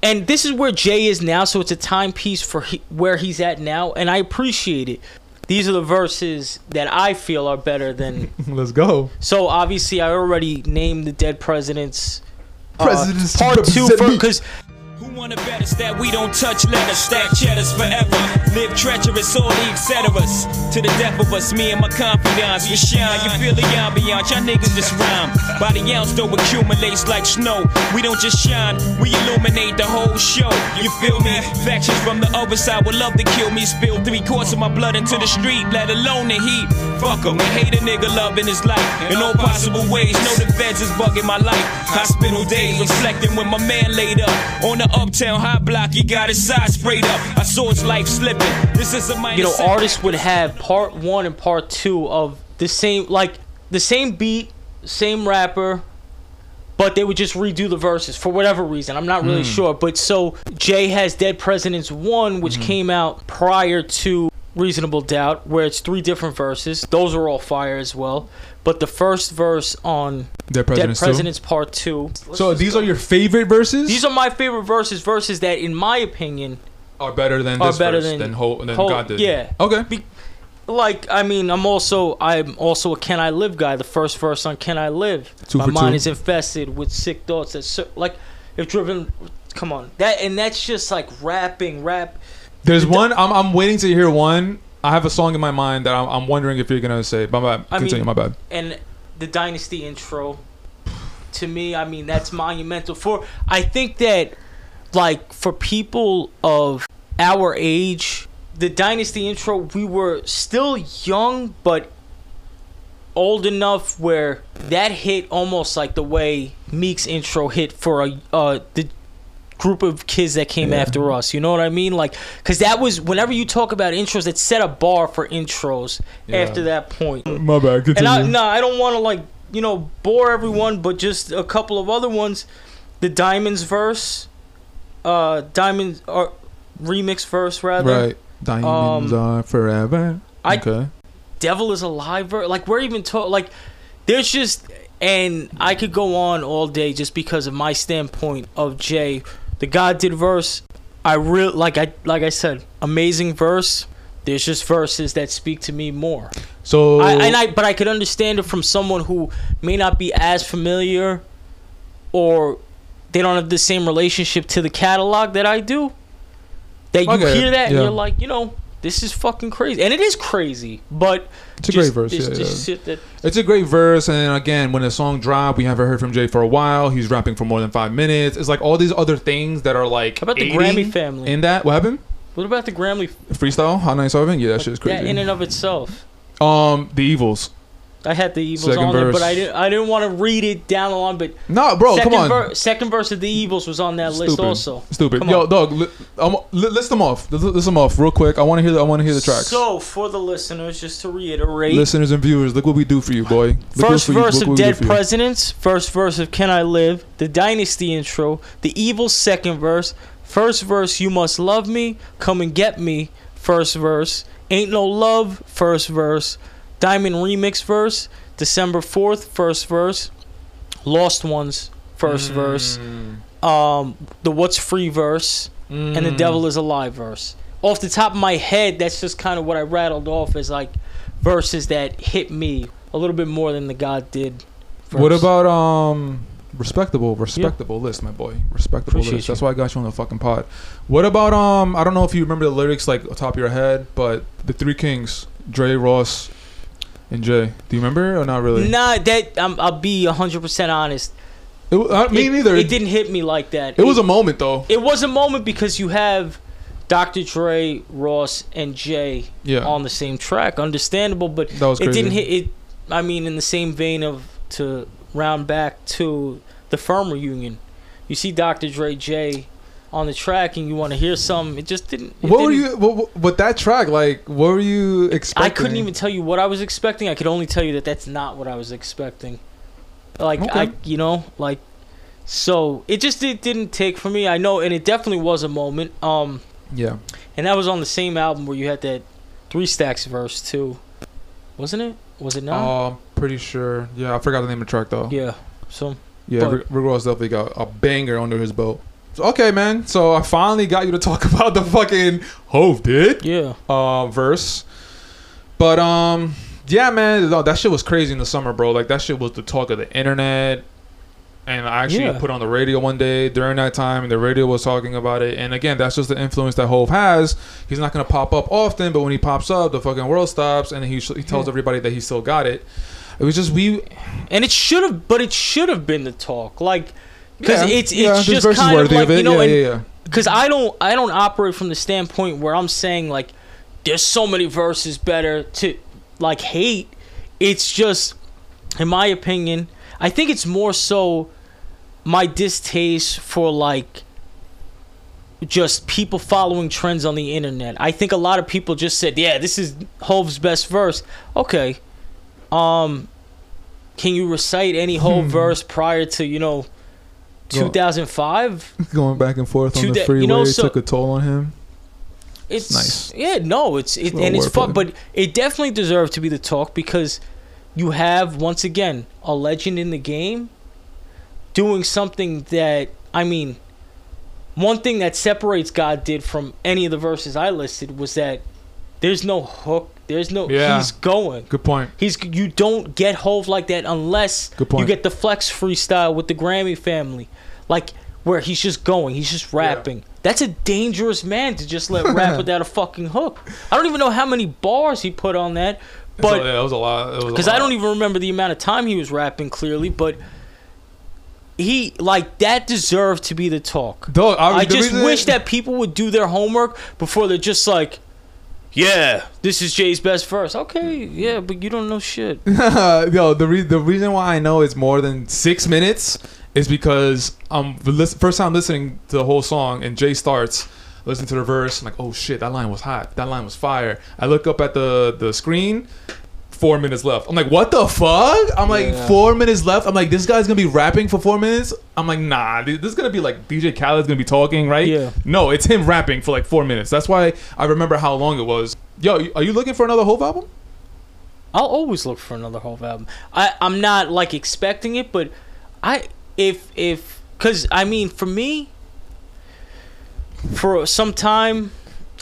[SPEAKER 2] and this is where Jay is now, so it's a timepiece for he, where he's at now, and I appreciate it. These are the verses that I feel are better than.
[SPEAKER 1] Let's go.
[SPEAKER 2] So obviously, I already named the dead presidents. uh,
[SPEAKER 1] Presidents
[SPEAKER 2] part two because
[SPEAKER 6] Who wanna bet us that we don't touch letters, stack cheddars forever? Live treacherous, all the etceteras. To the death of us, me and my confidants, we shine. You feel the ambiance, y'all niggas just rhyme. By the ounce, though, accumulates like snow. We don't just shine, we illuminate the whole show. You feel me? Factions from the other side would love to kill me. Spill three quarts of my blood into the street, let alone the heat. Fuck 'em, we hate a nigga loving his life in all possible ways. Know the feds is bugging my life. Hospital days reflecting when my man laid up on the uptown high block. He got his side sprayed up. I saw his life slipping. This is a minor
[SPEAKER 2] you know
[SPEAKER 6] setback.
[SPEAKER 2] artists would have part one and part two of the same like the same beat, same rapper, but they would just redo the verses for whatever reason. I'm not really hmm. sure. But so Jay has Dead Presidents One, which hmm. came out prior to Reasonable Doubt, where it's three different verses. Those are all fire as well. But the first verse on
[SPEAKER 1] Dead Presidents.
[SPEAKER 2] Dead? Presidents Part Two.
[SPEAKER 1] So these are your favorite verses?
[SPEAKER 2] These are my favorite verses. Verses that, in my opinion,
[SPEAKER 1] are better than
[SPEAKER 2] are
[SPEAKER 1] this
[SPEAKER 2] better
[SPEAKER 1] verse,
[SPEAKER 2] than
[SPEAKER 1] than than God did.
[SPEAKER 2] yeah.
[SPEAKER 1] Okay.
[SPEAKER 2] Be- like I mean, I'm also I'm also a Can I Live guy. The first verse on Can I Live,
[SPEAKER 1] Two
[SPEAKER 2] my mind
[SPEAKER 1] two.
[SPEAKER 2] is infested with sick thoughts that like if driven. Come on, that and that's just like rapping, rap.
[SPEAKER 1] There's one. I'm, I'm waiting to hear one. I have a song in my mind that I'm, I'm wondering if you're gonna say. My bad.
[SPEAKER 2] I
[SPEAKER 1] Continue.
[SPEAKER 2] mean-
[SPEAKER 1] my bad.
[SPEAKER 2] and the dynasty intro to me i mean that's monumental for i think that like for people of our age the dynasty intro we were still young but old enough where that hit almost like the way meek's intro hit for a uh the group of kids that came after us you know what i mean like because that was whenever you talk about intros it set a bar for intros
[SPEAKER 1] Yeah.
[SPEAKER 2] after that point
[SPEAKER 1] My bad. Continue.
[SPEAKER 2] and I no, I don't want to like you know bore everyone, but just a couple of other ones. The Diamonds verse, uh, Diamonds or remix verse rather.
[SPEAKER 1] right. Diamonds
[SPEAKER 2] Um,
[SPEAKER 1] are forever.
[SPEAKER 2] I-
[SPEAKER 1] okay.
[SPEAKER 2] Devil Is a Lie verse. Like we're even talking like there's just and I could go on all day just because of my standpoint of Jay. The God did verse. I real like I like I said, amazing verse. There's just verses that speak to me more.
[SPEAKER 1] So
[SPEAKER 2] I, and I, but I could understand it from someone who may not be as familiar, or they don't have the same relationship to the catalog that I do. That you
[SPEAKER 1] Okay,
[SPEAKER 2] hear that and you're like, you know, this is fucking crazy, and it is crazy. But
[SPEAKER 1] It's a
[SPEAKER 2] just-
[SPEAKER 1] great verse,
[SPEAKER 2] It's
[SPEAKER 1] yeah,
[SPEAKER 2] just
[SPEAKER 1] yeah.
[SPEAKER 2] shit that
[SPEAKER 1] It's a great verse, and again, when the song dropped, we haven't heard from Jay for a while. He's rapping for more than five minutes. It's like all these other things that are like.
[SPEAKER 2] How about the Grammy family?
[SPEAKER 1] In that, what happened?
[SPEAKER 2] What about the Grammy?
[SPEAKER 1] Freestyle, Hot 97? Yeah, that shit is
[SPEAKER 2] That
[SPEAKER 1] crazy.
[SPEAKER 2] in and of itself.
[SPEAKER 1] um, the Evils.
[SPEAKER 2] I had the evils
[SPEAKER 1] Second
[SPEAKER 2] on there, but I didn't. I didn't want to read it down the line. But
[SPEAKER 1] No, bro,
[SPEAKER 2] second,
[SPEAKER 1] come on.
[SPEAKER 2] ver- second verse of the evils was on that list also.
[SPEAKER 1] Stupid.
[SPEAKER 2] Come
[SPEAKER 1] Yo,
[SPEAKER 2] on.
[SPEAKER 1] dog, li- um, li- list them off. List, list them off real quick. I want to hear. The, I want to hear the tracks.
[SPEAKER 2] So for the listeners, just to reiterate,
[SPEAKER 1] Listeners and viewers, look what we do for you, boy. Look
[SPEAKER 2] First
[SPEAKER 1] you-
[SPEAKER 2] verse of
[SPEAKER 1] what we do
[SPEAKER 2] Dead. Presidents, first verse of Can I Live, the Dynasty intro, the Evil second verse, first verse You Must Love Me, Come and Get Me, first verse, Ain't No Love, first verse, Diamond Remix verse, December 4th, first verse, Lost Ones, first verse, um, the What's Free verse, and the Devil Is a Lie verse. Off the top of my head, that's just kind of what I rattled off as like verses that hit me a little bit more than the God did.
[SPEAKER 1] What about um respectable respectable list, my boy? Respectable
[SPEAKER 2] Appreciate
[SPEAKER 1] list.
[SPEAKER 2] you.
[SPEAKER 1] That's why I got you on the fucking pod. What about um I don't know if you remember the lyrics like top of your head, but the Three Kings, Dre, Ross, and Jay. Do you remember or not really?
[SPEAKER 2] Nah, that um, I'll be hundred percent honest.
[SPEAKER 1] It, wa- uh, me
[SPEAKER 2] it,
[SPEAKER 1] neither.
[SPEAKER 2] It didn't hit me like that.
[SPEAKER 1] It was a moment though.
[SPEAKER 2] It was a moment because you have Dr. Dre, Ross, and Jay
[SPEAKER 1] Yeah.
[SPEAKER 2] on the same track. Understandable, but it didn't hit it. I mean, in the same vein of to round back to the firm reunion, you see Dr. Dre, Jay on the track, and you want to hear some. It just didn't. it
[SPEAKER 1] What were
[SPEAKER 2] didn't-
[SPEAKER 1] you? What, with that track? Like, what were you expecting?
[SPEAKER 2] I couldn't even tell you what I was expecting. I could only tell you that that's not what I was expecting. Like
[SPEAKER 1] Okay.
[SPEAKER 2] I, you know, like so it just it didn't take for me. I know, and it definitely was a moment. Um,
[SPEAKER 1] Yeah.
[SPEAKER 2] and that was on the same album where you had that three stacks verse too, wasn't it? Was it not?
[SPEAKER 1] Oh, I'm pretty sure. Yeah, I forgot the name of the track though.
[SPEAKER 2] yeah. So
[SPEAKER 1] Yeah,
[SPEAKER 2] But-
[SPEAKER 1] Rick Ross definitely got a banger under his belt. Okay, man. So I finally got you to talk about the fucking Hov did
[SPEAKER 2] yeah,
[SPEAKER 1] uh, verse. But um, yeah, man, no, that shit was crazy in the summer, bro. Like that shit was the talk of the internet. And I actually
[SPEAKER 2] Yeah.
[SPEAKER 1] put on the radio one day during that time, and the radio was talking about it. And again, that's just the influence that Hov has. He's not gonna pop up often, but when he pops up, the fucking world stops, and he he tells
[SPEAKER 2] Yeah.
[SPEAKER 1] everybody that he still got it. It was just we
[SPEAKER 2] and it should have, but it should have been the talk, like because
[SPEAKER 1] Yeah,
[SPEAKER 2] it's it's
[SPEAKER 1] yeah,
[SPEAKER 2] just kind of like you know,
[SPEAKER 1] yeah,
[SPEAKER 2] because I don't I don't operate from the standpoint where I'm saying like there's so many verses better to like hate. It's just in my opinion, I think it's more so my distaste for like just people following trends on the internet. I think a lot of people just said, "Yeah, this is Hov's best verse." Okay. Um can you recite any Hov
[SPEAKER 1] Hmm.
[SPEAKER 2] verse prior to, you know. 2005?
[SPEAKER 1] going back and forth on the freeway
[SPEAKER 2] you know, so-
[SPEAKER 1] took a toll on him.
[SPEAKER 2] It's
[SPEAKER 1] nice.
[SPEAKER 2] Yeah, no, it's it, and it's fun, but it definitely deserved to be the talk because you have once again a legend in the game doing something that I mean, one thing that separates God did from any of the verses I listed was that there's no hook, there's no
[SPEAKER 1] Yeah.
[SPEAKER 2] he's going.
[SPEAKER 1] Good point.
[SPEAKER 2] He's you don't get Hov like that unless
[SPEAKER 1] Good point.
[SPEAKER 2] you get the flex freestyle with the Grammy family, like where he's just going, he's just rapping. That's a dangerous man to just let rap without a fucking hook. I don't even know how many bars he put on that,
[SPEAKER 1] so,
[SPEAKER 2] but
[SPEAKER 1] yeah, that was a lot.
[SPEAKER 2] because I don't even remember the amount of time he was rapping clearly, but he like that deserved to be the talk.
[SPEAKER 1] I,
[SPEAKER 2] I just wish that people would do their homework before they're just like, yeah, this is Jay's best verse. Okay, yeah, but you don't know shit.
[SPEAKER 1] Yo, the re- the reason why I know it's more than six minutes is because I'm lis- first time listening to the whole song and Jay starts listening to the verse. I'm like oh shit that line was hot. That line was fire. I look up at the the screen four minutes left. I'm like what the fuck? I'm like
[SPEAKER 2] Yeah.
[SPEAKER 1] four minutes left? I'm like this guy's gonna be rapping for four minutes? I'm like nah dude, this is gonna be like DJ Khaled's gonna be talking right?
[SPEAKER 2] Yeah.
[SPEAKER 1] no it's him rapping for like four minutes. That's why I remember how long it was. Yo are you looking for another Hov album?
[SPEAKER 2] I'll always look for another Hov album. I I'm not like expecting it, but I if if because I mean for me, for some time,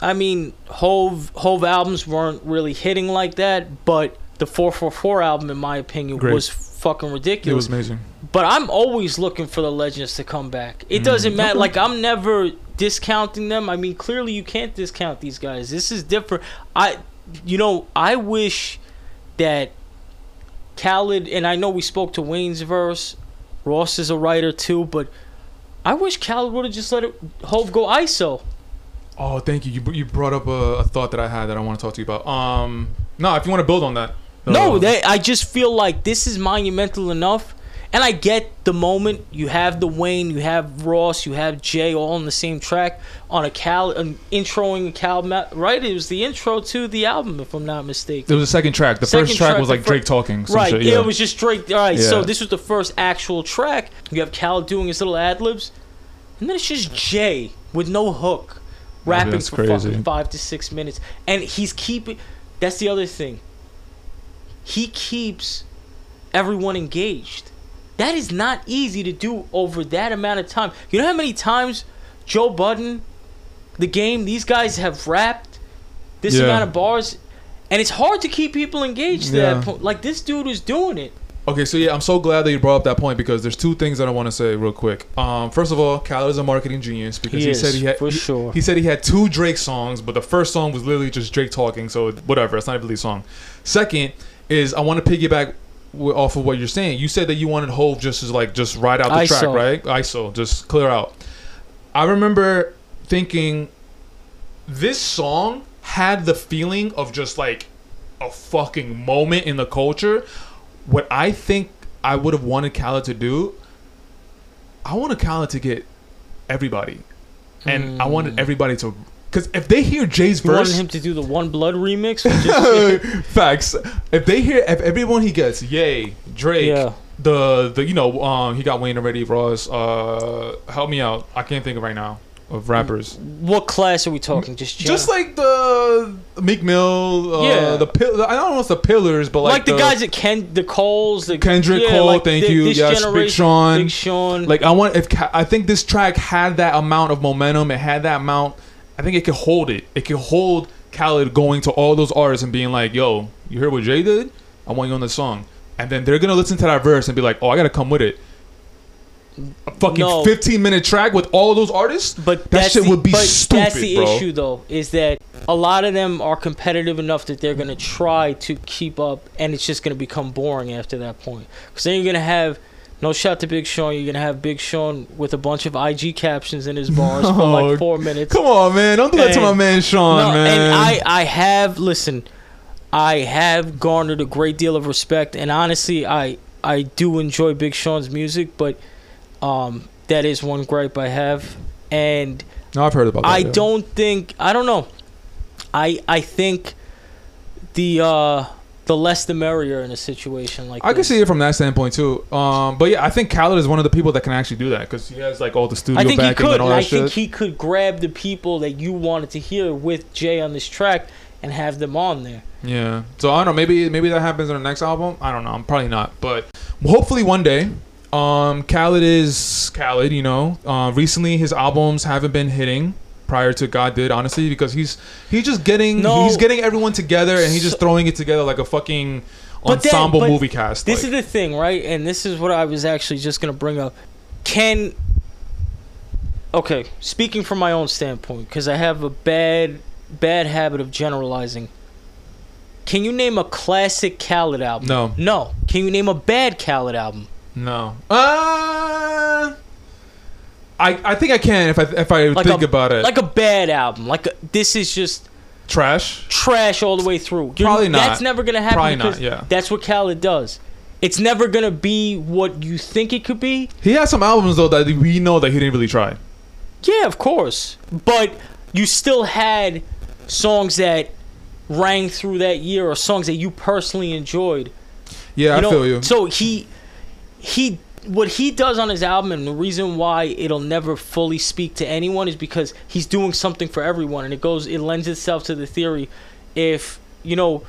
[SPEAKER 2] I mean Hov Hov albums weren't really hitting like that, but the 444 album, in my opinion,
[SPEAKER 1] Great.
[SPEAKER 2] was fucking ridiculous.
[SPEAKER 1] It was amazing.
[SPEAKER 2] But I'm always looking for the legends to come back. It doesn't matter. Like I'm never discounting them. I mean, clearly you can't discount these guys. This is different. I, you know, I wish that Khaled and I know we spoke to Wayne's verse. Ross is a writer too, but I wish Khaled would have just let it Hov go ISO.
[SPEAKER 1] Oh, thank you. You, you brought up a, a thought that I had that I want to talk to you about. Um, no, if you want to build on that.
[SPEAKER 2] No,
[SPEAKER 1] uh,
[SPEAKER 2] they, I just feel like this is monumental enough. And I get the moment you have the Wayne, you have Ross, you have Jay all on the same track on a Cal, an introing Cal, Ma- right? It was the intro to the album, if I'm not mistaken.
[SPEAKER 1] It was the second track. The
[SPEAKER 2] Second
[SPEAKER 1] first track,
[SPEAKER 2] track,
[SPEAKER 1] was like Drake talking.
[SPEAKER 2] Right,
[SPEAKER 1] shit,
[SPEAKER 2] yeah.
[SPEAKER 1] yeah.
[SPEAKER 2] it was just Drake. All right, so this was the first actual track. You have Cal doing his little ad libs, and then it's just Jay with no hook, rapping
[SPEAKER 1] that's
[SPEAKER 2] for
[SPEAKER 1] crazy.
[SPEAKER 2] fucking five to six minutes, and he's keeping. That's the other thing. He keeps everyone engaged. That is not easy to do over that amount of time. You know how many times Joe Budden, the game, these guys have rapped this
[SPEAKER 1] Yeah.
[SPEAKER 2] amount of bars, and it's hard to keep people engaged to
[SPEAKER 1] Yeah.
[SPEAKER 2] that point. Like this dude is doing it.
[SPEAKER 1] Okay, so yeah, I'm so glad that you brought up that point because there's two things that I want to say real quick. Um, first of all, Khaled is a marketing genius because
[SPEAKER 2] He
[SPEAKER 1] he,
[SPEAKER 2] is,
[SPEAKER 1] said he had
[SPEAKER 2] for
[SPEAKER 1] he,
[SPEAKER 2] sure.
[SPEAKER 1] he said he had two Drake songs, but the first song was literally just Drake talking, so whatever, it's not even the song. Second is I want to piggyback off of what you're saying. You said that you wanted Hov just as like just ride out the
[SPEAKER 2] ISO.
[SPEAKER 1] track, right? ISO, just clear out. I remember thinking this song had the feeling of just like a fucking moment in the culture. What I think I would have wanted Khaled to do, I wanted Khaled to get everybody, and I wanted mm. everybody to, because if they hear Jay's.
[SPEAKER 2] You wanted him to do the One Blood remix. Is,
[SPEAKER 1] facts. If they hear, if everyone he gets, Yay, Drake,
[SPEAKER 2] Yeah.
[SPEAKER 1] the the you know, um, he got Wayne already, Ross. Uh, help me out. I can't think of right now of rappers.
[SPEAKER 2] what class are we talking? Just
[SPEAKER 1] Just like the Meek Mill, uh,
[SPEAKER 2] Yeah.
[SPEAKER 1] the pill. I don't know if the pillars, but
[SPEAKER 2] like,
[SPEAKER 1] like,
[SPEAKER 2] the, guys that Ken, the Coles, the
[SPEAKER 1] Kendrick
[SPEAKER 2] yeah,
[SPEAKER 1] Cole,
[SPEAKER 2] like
[SPEAKER 1] thank
[SPEAKER 2] thi-
[SPEAKER 1] you. Yes, Big Sean.
[SPEAKER 2] Big Sean.
[SPEAKER 1] Like I want if I think this track had that amount of momentum, it had that amount. I think it could hold it. It could hold Khaled going to all those artists and being like, "Yo, you heard what Jay did? I want you on the song." And then they're gonna listen to that verse and be like, "Oh, I gotta come with it." A fucking
[SPEAKER 2] No.
[SPEAKER 1] 15 minute track with all those artists,
[SPEAKER 2] But
[SPEAKER 1] that shit
[SPEAKER 2] the,
[SPEAKER 1] would be
[SPEAKER 2] but
[SPEAKER 1] stupid,
[SPEAKER 2] That's the
[SPEAKER 1] bro.
[SPEAKER 2] issue, though, is that a lot of them are competitive enough that they're gonna try to keep up, and it's just gonna become boring after that point. Because then you're gonna have no shot to Big Sean. You're gonna have Big Sean with a bunch of IG captions in his bars for
[SPEAKER 1] Oh,
[SPEAKER 2] like four minutes.
[SPEAKER 1] Come on, man! Don't do that to my man Sean,
[SPEAKER 2] no,
[SPEAKER 1] man.
[SPEAKER 2] and I, I have listen, I have garnered a great deal of respect, and honestly, I, I do enjoy Big Sean's music, but, um, that is one gripe I have, and
[SPEAKER 1] no, I've heard about that.
[SPEAKER 2] I
[SPEAKER 1] yeah.
[SPEAKER 2] don't think I don't know. I I think the uh the less the merrier in a situation like
[SPEAKER 1] I can see it from that standpoint too. Um, but yeah, I think Khaled is one of the people that can actually do that because he has like all the studio
[SPEAKER 2] I think he
[SPEAKER 1] backing
[SPEAKER 2] could.
[SPEAKER 1] and all
[SPEAKER 2] and
[SPEAKER 1] that
[SPEAKER 2] I think he could grab the people that you wanted to hear with Jay on this track and have them on there.
[SPEAKER 1] Yeah. So I don't know. Maybe maybe that happens on the next album. I don't know. I'm probably not, but hopefully one day. Um, Khaled is Khaled. You know. Uh, recently his albums haven't been hitting. Prior to God did honestly because he's he's just getting
[SPEAKER 2] No.
[SPEAKER 1] he's getting everyone together and he's just throwing it together like a fucking
[SPEAKER 2] But
[SPEAKER 1] ensemble
[SPEAKER 2] but
[SPEAKER 1] movie cast.
[SPEAKER 2] This
[SPEAKER 1] like.
[SPEAKER 2] is the thing, right? And this is what I was actually just gonna bring up. Can okay, speaking from my own standpoint, because I have a bad bad habit of generalizing. Can you name a classic Khaled album?
[SPEAKER 1] No.
[SPEAKER 2] No. Can you name a bad Khaled album?
[SPEAKER 1] No. Uh, I I think I can if I if I
[SPEAKER 2] Like
[SPEAKER 1] think
[SPEAKER 2] a,
[SPEAKER 1] about it.
[SPEAKER 2] Like a bad album. Like a, this is just
[SPEAKER 1] trash.
[SPEAKER 2] trash all the way through. You're-
[SPEAKER 1] Probably not.
[SPEAKER 2] That's never gonna happen
[SPEAKER 1] Probably not, yeah.
[SPEAKER 2] that's what Khaled does. It's never gonna be what you think it could be.
[SPEAKER 1] He has some albums though that we know that he didn't really try.
[SPEAKER 2] Yeah, of course. But you still had songs that rang through that year or songs that you personally enjoyed.
[SPEAKER 1] Yeah,
[SPEAKER 2] you know,
[SPEAKER 1] I feel you.
[SPEAKER 2] So he he what he does on his album and the reason why it'll never fully speak to anyone is because he's doing something for everyone and it goes it lends itself to the theory if you know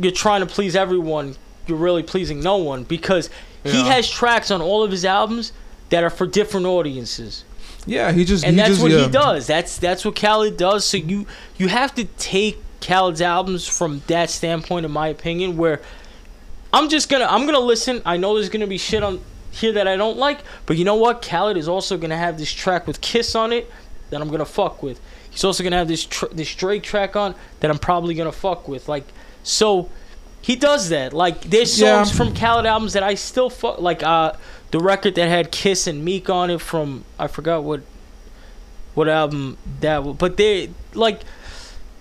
[SPEAKER 2] you're trying to please everyone, you're really pleasing no one because he has tracks on all of his albums that are for different audiences.
[SPEAKER 1] Yeah, he just
[SPEAKER 2] and
[SPEAKER 1] he
[SPEAKER 2] that's
[SPEAKER 1] just,
[SPEAKER 2] what
[SPEAKER 1] yeah.
[SPEAKER 2] he does. That's that's what Khaled does. So you you have to take Khaled's albums from that standpoint, in my opinion. Where I'm just gonna I'm gonna listen. I know there's gonna be shit on here that I don't like, but you know what? Khaled is also gonna have this track with Kiss on it that I'm gonna fuck with. He's also gonna have this tr- this Drake track on that I'm probably gonna fuck with. Like so. He does that. Like there's
[SPEAKER 1] Yeah.
[SPEAKER 2] songs from Khaled albums that I still fuck. Like uh, the record that had Kiss and Meek on it from I forgot what what album that was, but they like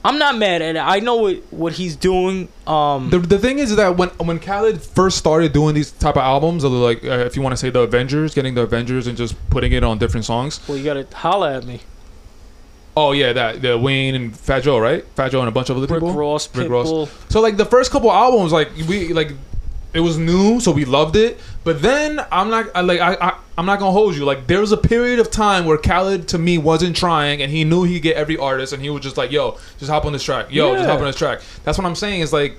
[SPEAKER 2] I'm not mad at it. I know what what he's doing. Um,
[SPEAKER 1] The, the thing is that when when Khaled first started doing these type of albums, or like uh, if you want to say the Avengers, getting the Avengers and just putting it on different songs.
[SPEAKER 2] well, you gotta holla at me.
[SPEAKER 1] Oh yeah, that the Wayne and Fat Joe, right? Fat Joe and a bunch of other
[SPEAKER 2] Rick
[SPEAKER 1] people.
[SPEAKER 2] Ross,
[SPEAKER 1] Rick Ross. So like the first couple albums, like we like it was new, so we loved it. But then I'm not I, like I, I I'm not gonna hold you. Like there was a period of time where Khaled to me wasn't trying, and he knew he'd get every artist, and he was just like, "Yo, just hop on this track. Yo, just hop on this track." That's what I'm saying. Is like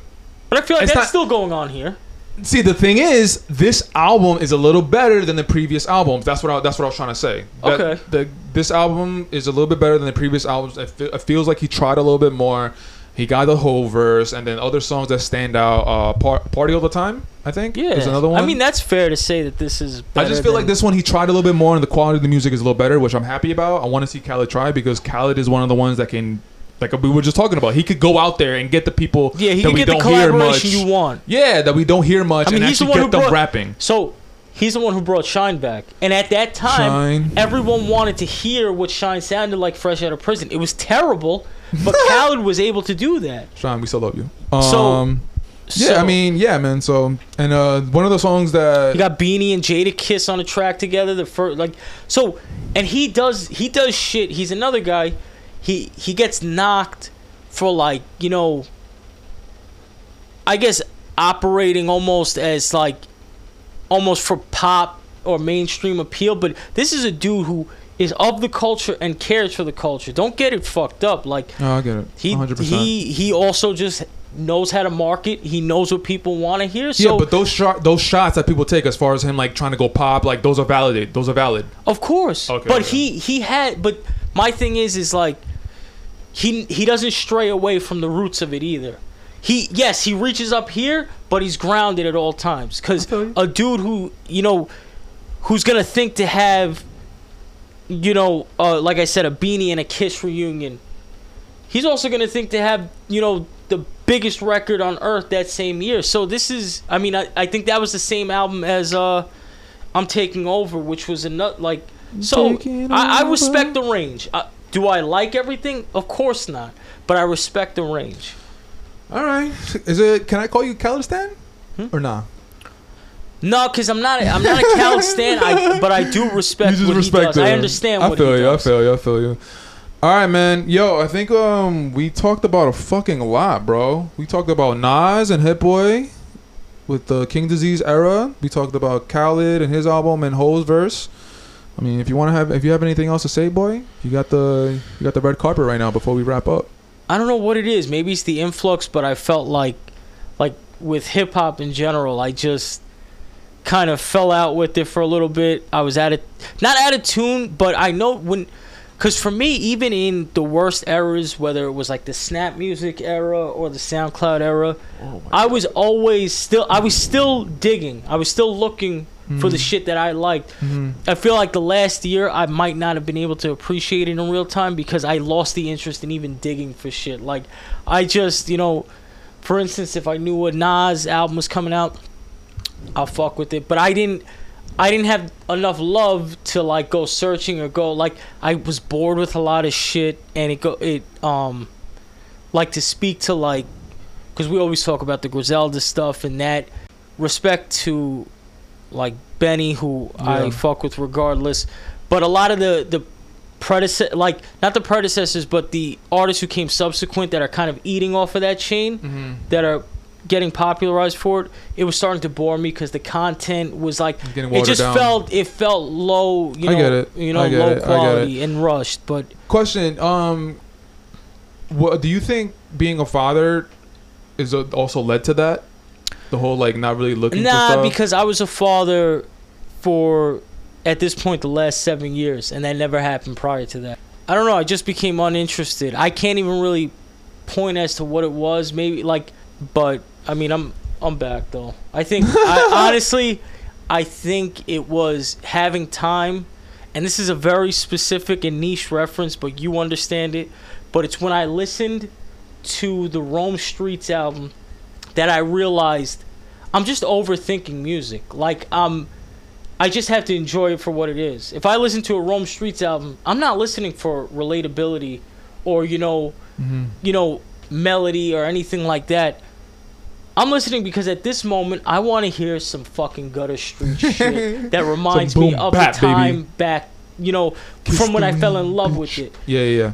[SPEAKER 2] But I feel like
[SPEAKER 1] It's
[SPEAKER 2] that's
[SPEAKER 1] not-
[SPEAKER 2] still going on here.
[SPEAKER 1] See, the thing is, this album is a little better than the previous albums. That's what I, that's what I was trying to say. That-
[SPEAKER 2] Okay.
[SPEAKER 1] The, this album is a little bit better than the previous albums. It, fe- it feels like he tried a little bit more. He got the whole verse, and then other songs that stand out. Uh, Par- Party all the time, I think.
[SPEAKER 2] Yeah,
[SPEAKER 1] is another one.
[SPEAKER 2] I mean, that's fair to say that this is.
[SPEAKER 1] I just feel like this one he tried a little bit more, and the quality of the music is a little better, which I'm happy about. I want to see Khaled try because Khaled is one of the ones that can, like we were just talking about. He could go out there and get the people
[SPEAKER 2] Yeah, he
[SPEAKER 1] that
[SPEAKER 2] can
[SPEAKER 1] we
[SPEAKER 2] get the
[SPEAKER 1] don't hear much.
[SPEAKER 2] collaboration you want.
[SPEAKER 1] Yeah, that we don't hear much,
[SPEAKER 2] I mean,
[SPEAKER 1] and
[SPEAKER 2] he's the one
[SPEAKER 1] get
[SPEAKER 2] who brought-
[SPEAKER 1] rapping.
[SPEAKER 2] So he's the one who brought Shyne back, and at that time,
[SPEAKER 1] Shyne.
[SPEAKER 2] everyone wanted to hear what Shyne sounded like fresh out of prison. It was terrible, but Khaled was able to do that.
[SPEAKER 1] Sean, we still love you.
[SPEAKER 2] So-
[SPEAKER 1] Um, yeah,
[SPEAKER 2] So,
[SPEAKER 1] I mean, yeah, man. So, and uh, one of the songs that
[SPEAKER 2] You got Beanie and Jadakiss on a track together. The first, like, so, and he does he does shit. He's another guy. He he gets knocked for like you know. I guess operating almost as like, almost for pop or mainstream appeal. But this is a dude who is of the culture and cares for the culture. Don't get it fucked up. Like
[SPEAKER 1] oh, I get it.
[SPEAKER 2] he
[SPEAKER 1] 100%.
[SPEAKER 2] he he also just knows how to market. He knows what people want to hear.
[SPEAKER 1] yeah, but those shot, those shots that people take as far as him like trying to go pop, like those are valid. Those are valid.
[SPEAKER 2] Of course.
[SPEAKER 1] Okay,
[SPEAKER 2] but
[SPEAKER 1] okay.
[SPEAKER 2] he he had but my thing is is like he he doesn't stray away from the roots of it either. He yes, he reaches up here, but he's grounded at all times
[SPEAKER 1] feel
[SPEAKER 2] a dude who, you know, who's going to think to have you know, uh, like I said a beanie and a kiss reunion. He's also going to think to have, you know, the biggest record on earth that same year. So this is I mean, I, I think that was the same album as uh I'm taking over, which was a nut like. So I, I respect the range. Uh, do I like everything? Of course not. But I respect the range.
[SPEAKER 1] All right. Is it? Can I call you Calistan
[SPEAKER 2] Hmm?
[SPEAKER 1] or nah?
[SPEAKER 2] No, because I'm not. A, I'm not a Cal stan. I, but I do respect what he does. I understand
[SPEAKER 1] I feel you.
[SPEAKER 2] does.
[SPEAKER 1] I feel you. I feel you. All right, man. Yo, I think um we talked about a fucking lot, bro. We talked about Nas and Hit Boy with the Kings Disease era. We talked about Khaled and his album and Hov's verse. I mean, if you want to have, if you have anything else to say, boy, you got the you got the red carpet right now before we wrap up.
[SPEAKER 2] I don't know what it is. Maybe it's the influx, but I felt like, like with hip hop in general, I just kind of fell out with it for a little bit. I was at it, not out of tune, but I know when, because for me, even in the worst eras, whether it was like the Snap Music era or the SoundCloud era, oh I was always still, I was still digging. I was still looking for the mm-hmm. shit that I liked. Mm-hmm. I feel like the last year I might not have been able to appreciate it in real time because I lost the interest in even digging for shit. Like I just, you know, for instance, if I knew a Nas album was coming out, I'll fuck with it. But I didn't I didn't have enough love to like go searching or go like I was bored with a lot of shit and it go it um like to speak to like because we always talk about the Griselda stuff and that respect to like Benny who I fuck with regardless. But a lot of the the predecessor like not the predecessors but the artists who came subsequent that are kind of eating off of that chain that are getting popularized for it it was starting to bore me because the content was like it just
[SPEAKER 1] down.
[SPEAKER 2] felt it felt low you
[SPEAKER 1] I
[SPEAKER 2] know
[SPEAKER 1] get it.
[SPEAKER 2] you know
[SPEAKER 1] I get
[SPEAKER 2] low
[SPEAKER 1] it. I
[SPEAKER 2] quality and rushed but
[SPEAKER 1] Question: Um, what do you think being a father is also led to that? The whole like not really looking. for
[SPEAKER 2] Nah, because I was a father for at this point the last seven years, and that never happened prior to that. I don't know. I just became uninterested. I can't even really point as to what it was. Maybe like, but I mean, I'm I'm back though. I think I, honestly, I think it was having time, and this is a very specific and niche reference, but you understand it. But it's when I listened to the Rome Streetz album that I realized I'm just overthinking music. Like um I just have to enjoy it for what it is. If I listen to a Rome Streetz album, I'm not listening for relatability or you know, you know, melody or anything like that. I'm listening because at this moment I want to hear some fucking gutter street shit that reminds me of
[SPEAKER 1] bap,
[SPEAKER 2] the
[SPEAKER 1] baby.
[SPEAKER 2] time back, you know, from when I fell in love with it.
[SPEAKER 1] yeah, yeah, yeah.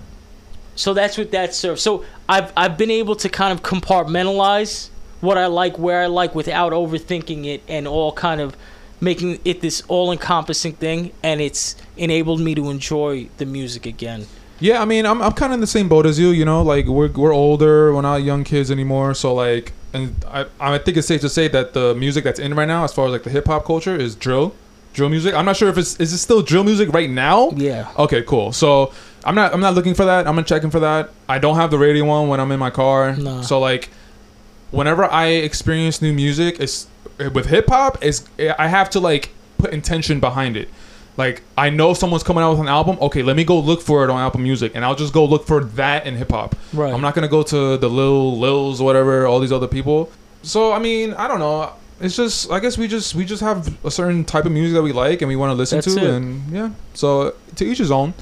[SPEAKER 2] So that's what that serves. So I've I've been able to kind of compartmentalize what I like, where I like, without overthinking it, and all kind of making it this all-encompassing thing, and it's enabled me to enjoy the music again.
[SPEAKER 1] Yeah, I mean, I'm, I'm kind of in the same boat as you. You know, like we're we're older, we're not young kids anymore. So like, and I I think it's safe to say that the music that's in right now, as far as like the hip hop culture, is drill, drill music. I'm not sure if it's is it still drill music right now.
[SPEAKER 2] Yeah.
[SPEAKER 1] Okay, cool. So I'm not I'm not looking for that. I'm not checking for that. I don't have the radio on when I'm in my car.
[SPEAKER 2] No.
[SPEAKER 1] So like, whenever I experience new music, it's with hip hop. Is I have to like put intention behind it. Like I know someone's coming out with an album. Okay, let me go look for it on Apple Music, and I'll just go look for that in hip hop.
[SPEAKER 2] Right.
[SPEAKER 1] I'm not gonna go to the Lil Lils or whatever all these other people. So I mean, I don't know. It's just I guess we just we just have a certain type of music that we like and we want to listen
[SPEAKER 2] That's
[SPEAKER 1] to,
[SPEAKER 2] it.
[SPEAKER 1] and yeah. So to each his own.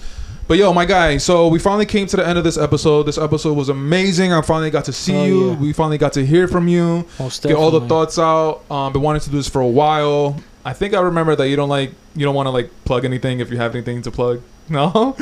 [SPEAKER 1] But yo, my guy, so we finally came to the end of this episode. This episode was amazing. I finally got to see
[SPEAKER 2] Oh,
[SPEAKER 1] you.
[SPEAKER 2] yeah.
[SPEAKER 1] We finally got to hear from you.
[SPEAKER 2] Most
[SPEAKER 1] Get all the thoughts out. Um, been wanting to do this for a while. I think I remember that you don't like you don't want to like plug anything if you have anything to plug. No. all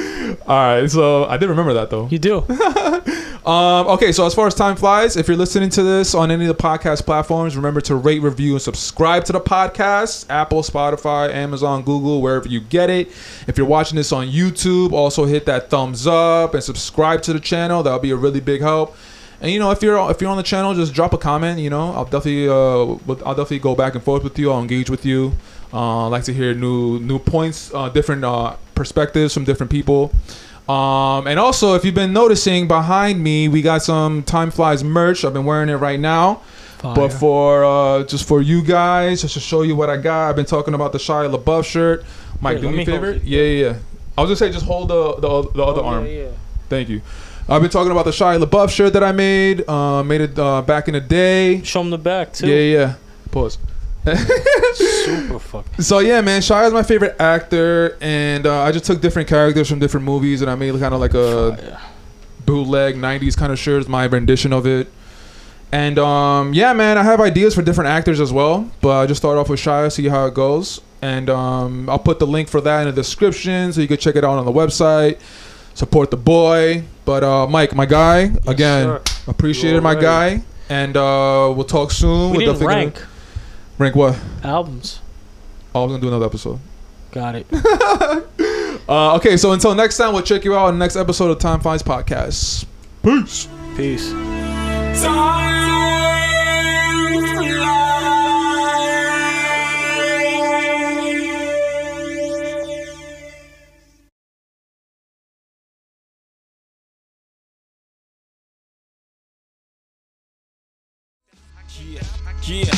[SPEAKER 1] right. So I did remember that though.
[SPEAKER 2] You do.
[SPEAKER 1] Um, okay, so as far as time flies, if you're listening to this on any of the podcast platforms, remember to rate, review, and subscribe to the podcast. Apple, Spotify, Amazon, Google, wherever you get it. If you're watching this on YouTube, also hit that thumbs up and subscribe to the channel. That'll be a really big help. And you know, if you're if you're on the channel, just drop a comment. You know, I'll definitely uh, I'll definitely go back and forth with you. I'll engage with you. Uh, I like to hear new new points, uh, different uh, perspectives from different people. Um, and also, if you've been noticing behind me, we got some Time Flies merch. I've been wearing it right now. But for uh, just for you guys, just to show you what I got, I've been talking about the Shia LaBeouf shirt. Mike,
[SPEAKER 2] Here,
[SPEAKER 1] do me a favor. Yeah, yeah, yeah. I was gonna say just hold the the, the other
[SPEAKER 2] Oh,
[SPEAKER 1] arm.
[SPEAKER 2] Yeah, yeah.
[SPEAKER 1] Thank you. I've been talking about the Shia LaBeouf shirt that I made. Uh, made it uh, back in the day.
[SPEAKER 2] Show him the back too.
[SPEAKER 1] Yeah, yeah. Pause.
[SPEAKER 2] Super fucking.
[SPEAKER 1] So yeah, man, Shia is my favorite actor, and uh, I just took different characters from different movies, and I made kind of like a
[SPEAKER 2] Fire.
[SPEAKER 1] bootleg '90s kind of shirt, my rendition of it. And um, yeah, man, I have ideas for different actors as well, but I just start off with Shia, see how it goes, and um, I'll put the link for that in the description so you can check it out on the website. Support the boy, but uh, Mike, my guy, again,
[SPEAKER 2] sir.
[SPEAKER 1] appreciate
[SPEAKER 2] You
[SPEAKER 1] it, my
[SPEAKER 2] already.
[SPEAKER 1] guy, and uh, we'll talk soon.
[SPEAKER 2] We
[SPEAKER 1] We're
[SPEAKER 2] didn't rank
[SPEAKER 1] Gonna, rank what?
[SPEAKER 2] albums.
[SPEAKER 1] Oh, I was gonna do another episode.
[SPEAKER 2] Got it.
[SPEAKER 1] Uh, okay, so until next time, we'll check you out on the next episode of Time Flies Podcast. Peace.
[SPEAKER 2] Peace.
[SPEAKER 6] Yeah.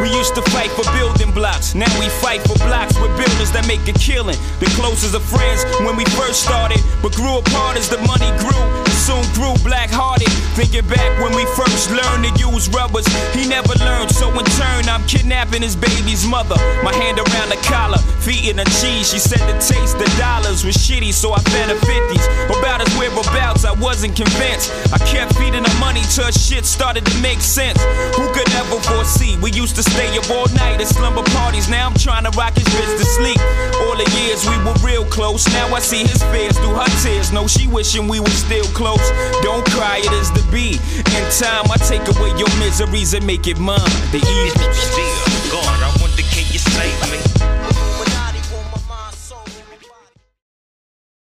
[SPEAKER 6] We used to fight for building blocks. Now we fight for blocks with builders that make a killing. The closest of friends when we first started, but grew apart as the money grew. Soon grew black hearted. Thinking back when we first learned to use rubbers, he never learned. So in turn, I'm kidnapping his baby's mother. My hand around the collar, feet in the cheese. She said the taste the dollars was shitty, so I fed her 50s. About his whereabouts, I wasn't convinced. I kept feeding her money till shit started to make sense. Who could ever foresee? We used to stay up all night at slumber parties. Now I'm trying to rock his bitch to sleep. All the years we were real close. Now I see his fears through her tears. No, she wishing we were still close house. Don't cry, it is the beat. In time, I take away your miseries and make it mine. The easy.
[SPEAKER 7] Still, God, I want to keep you safe. me?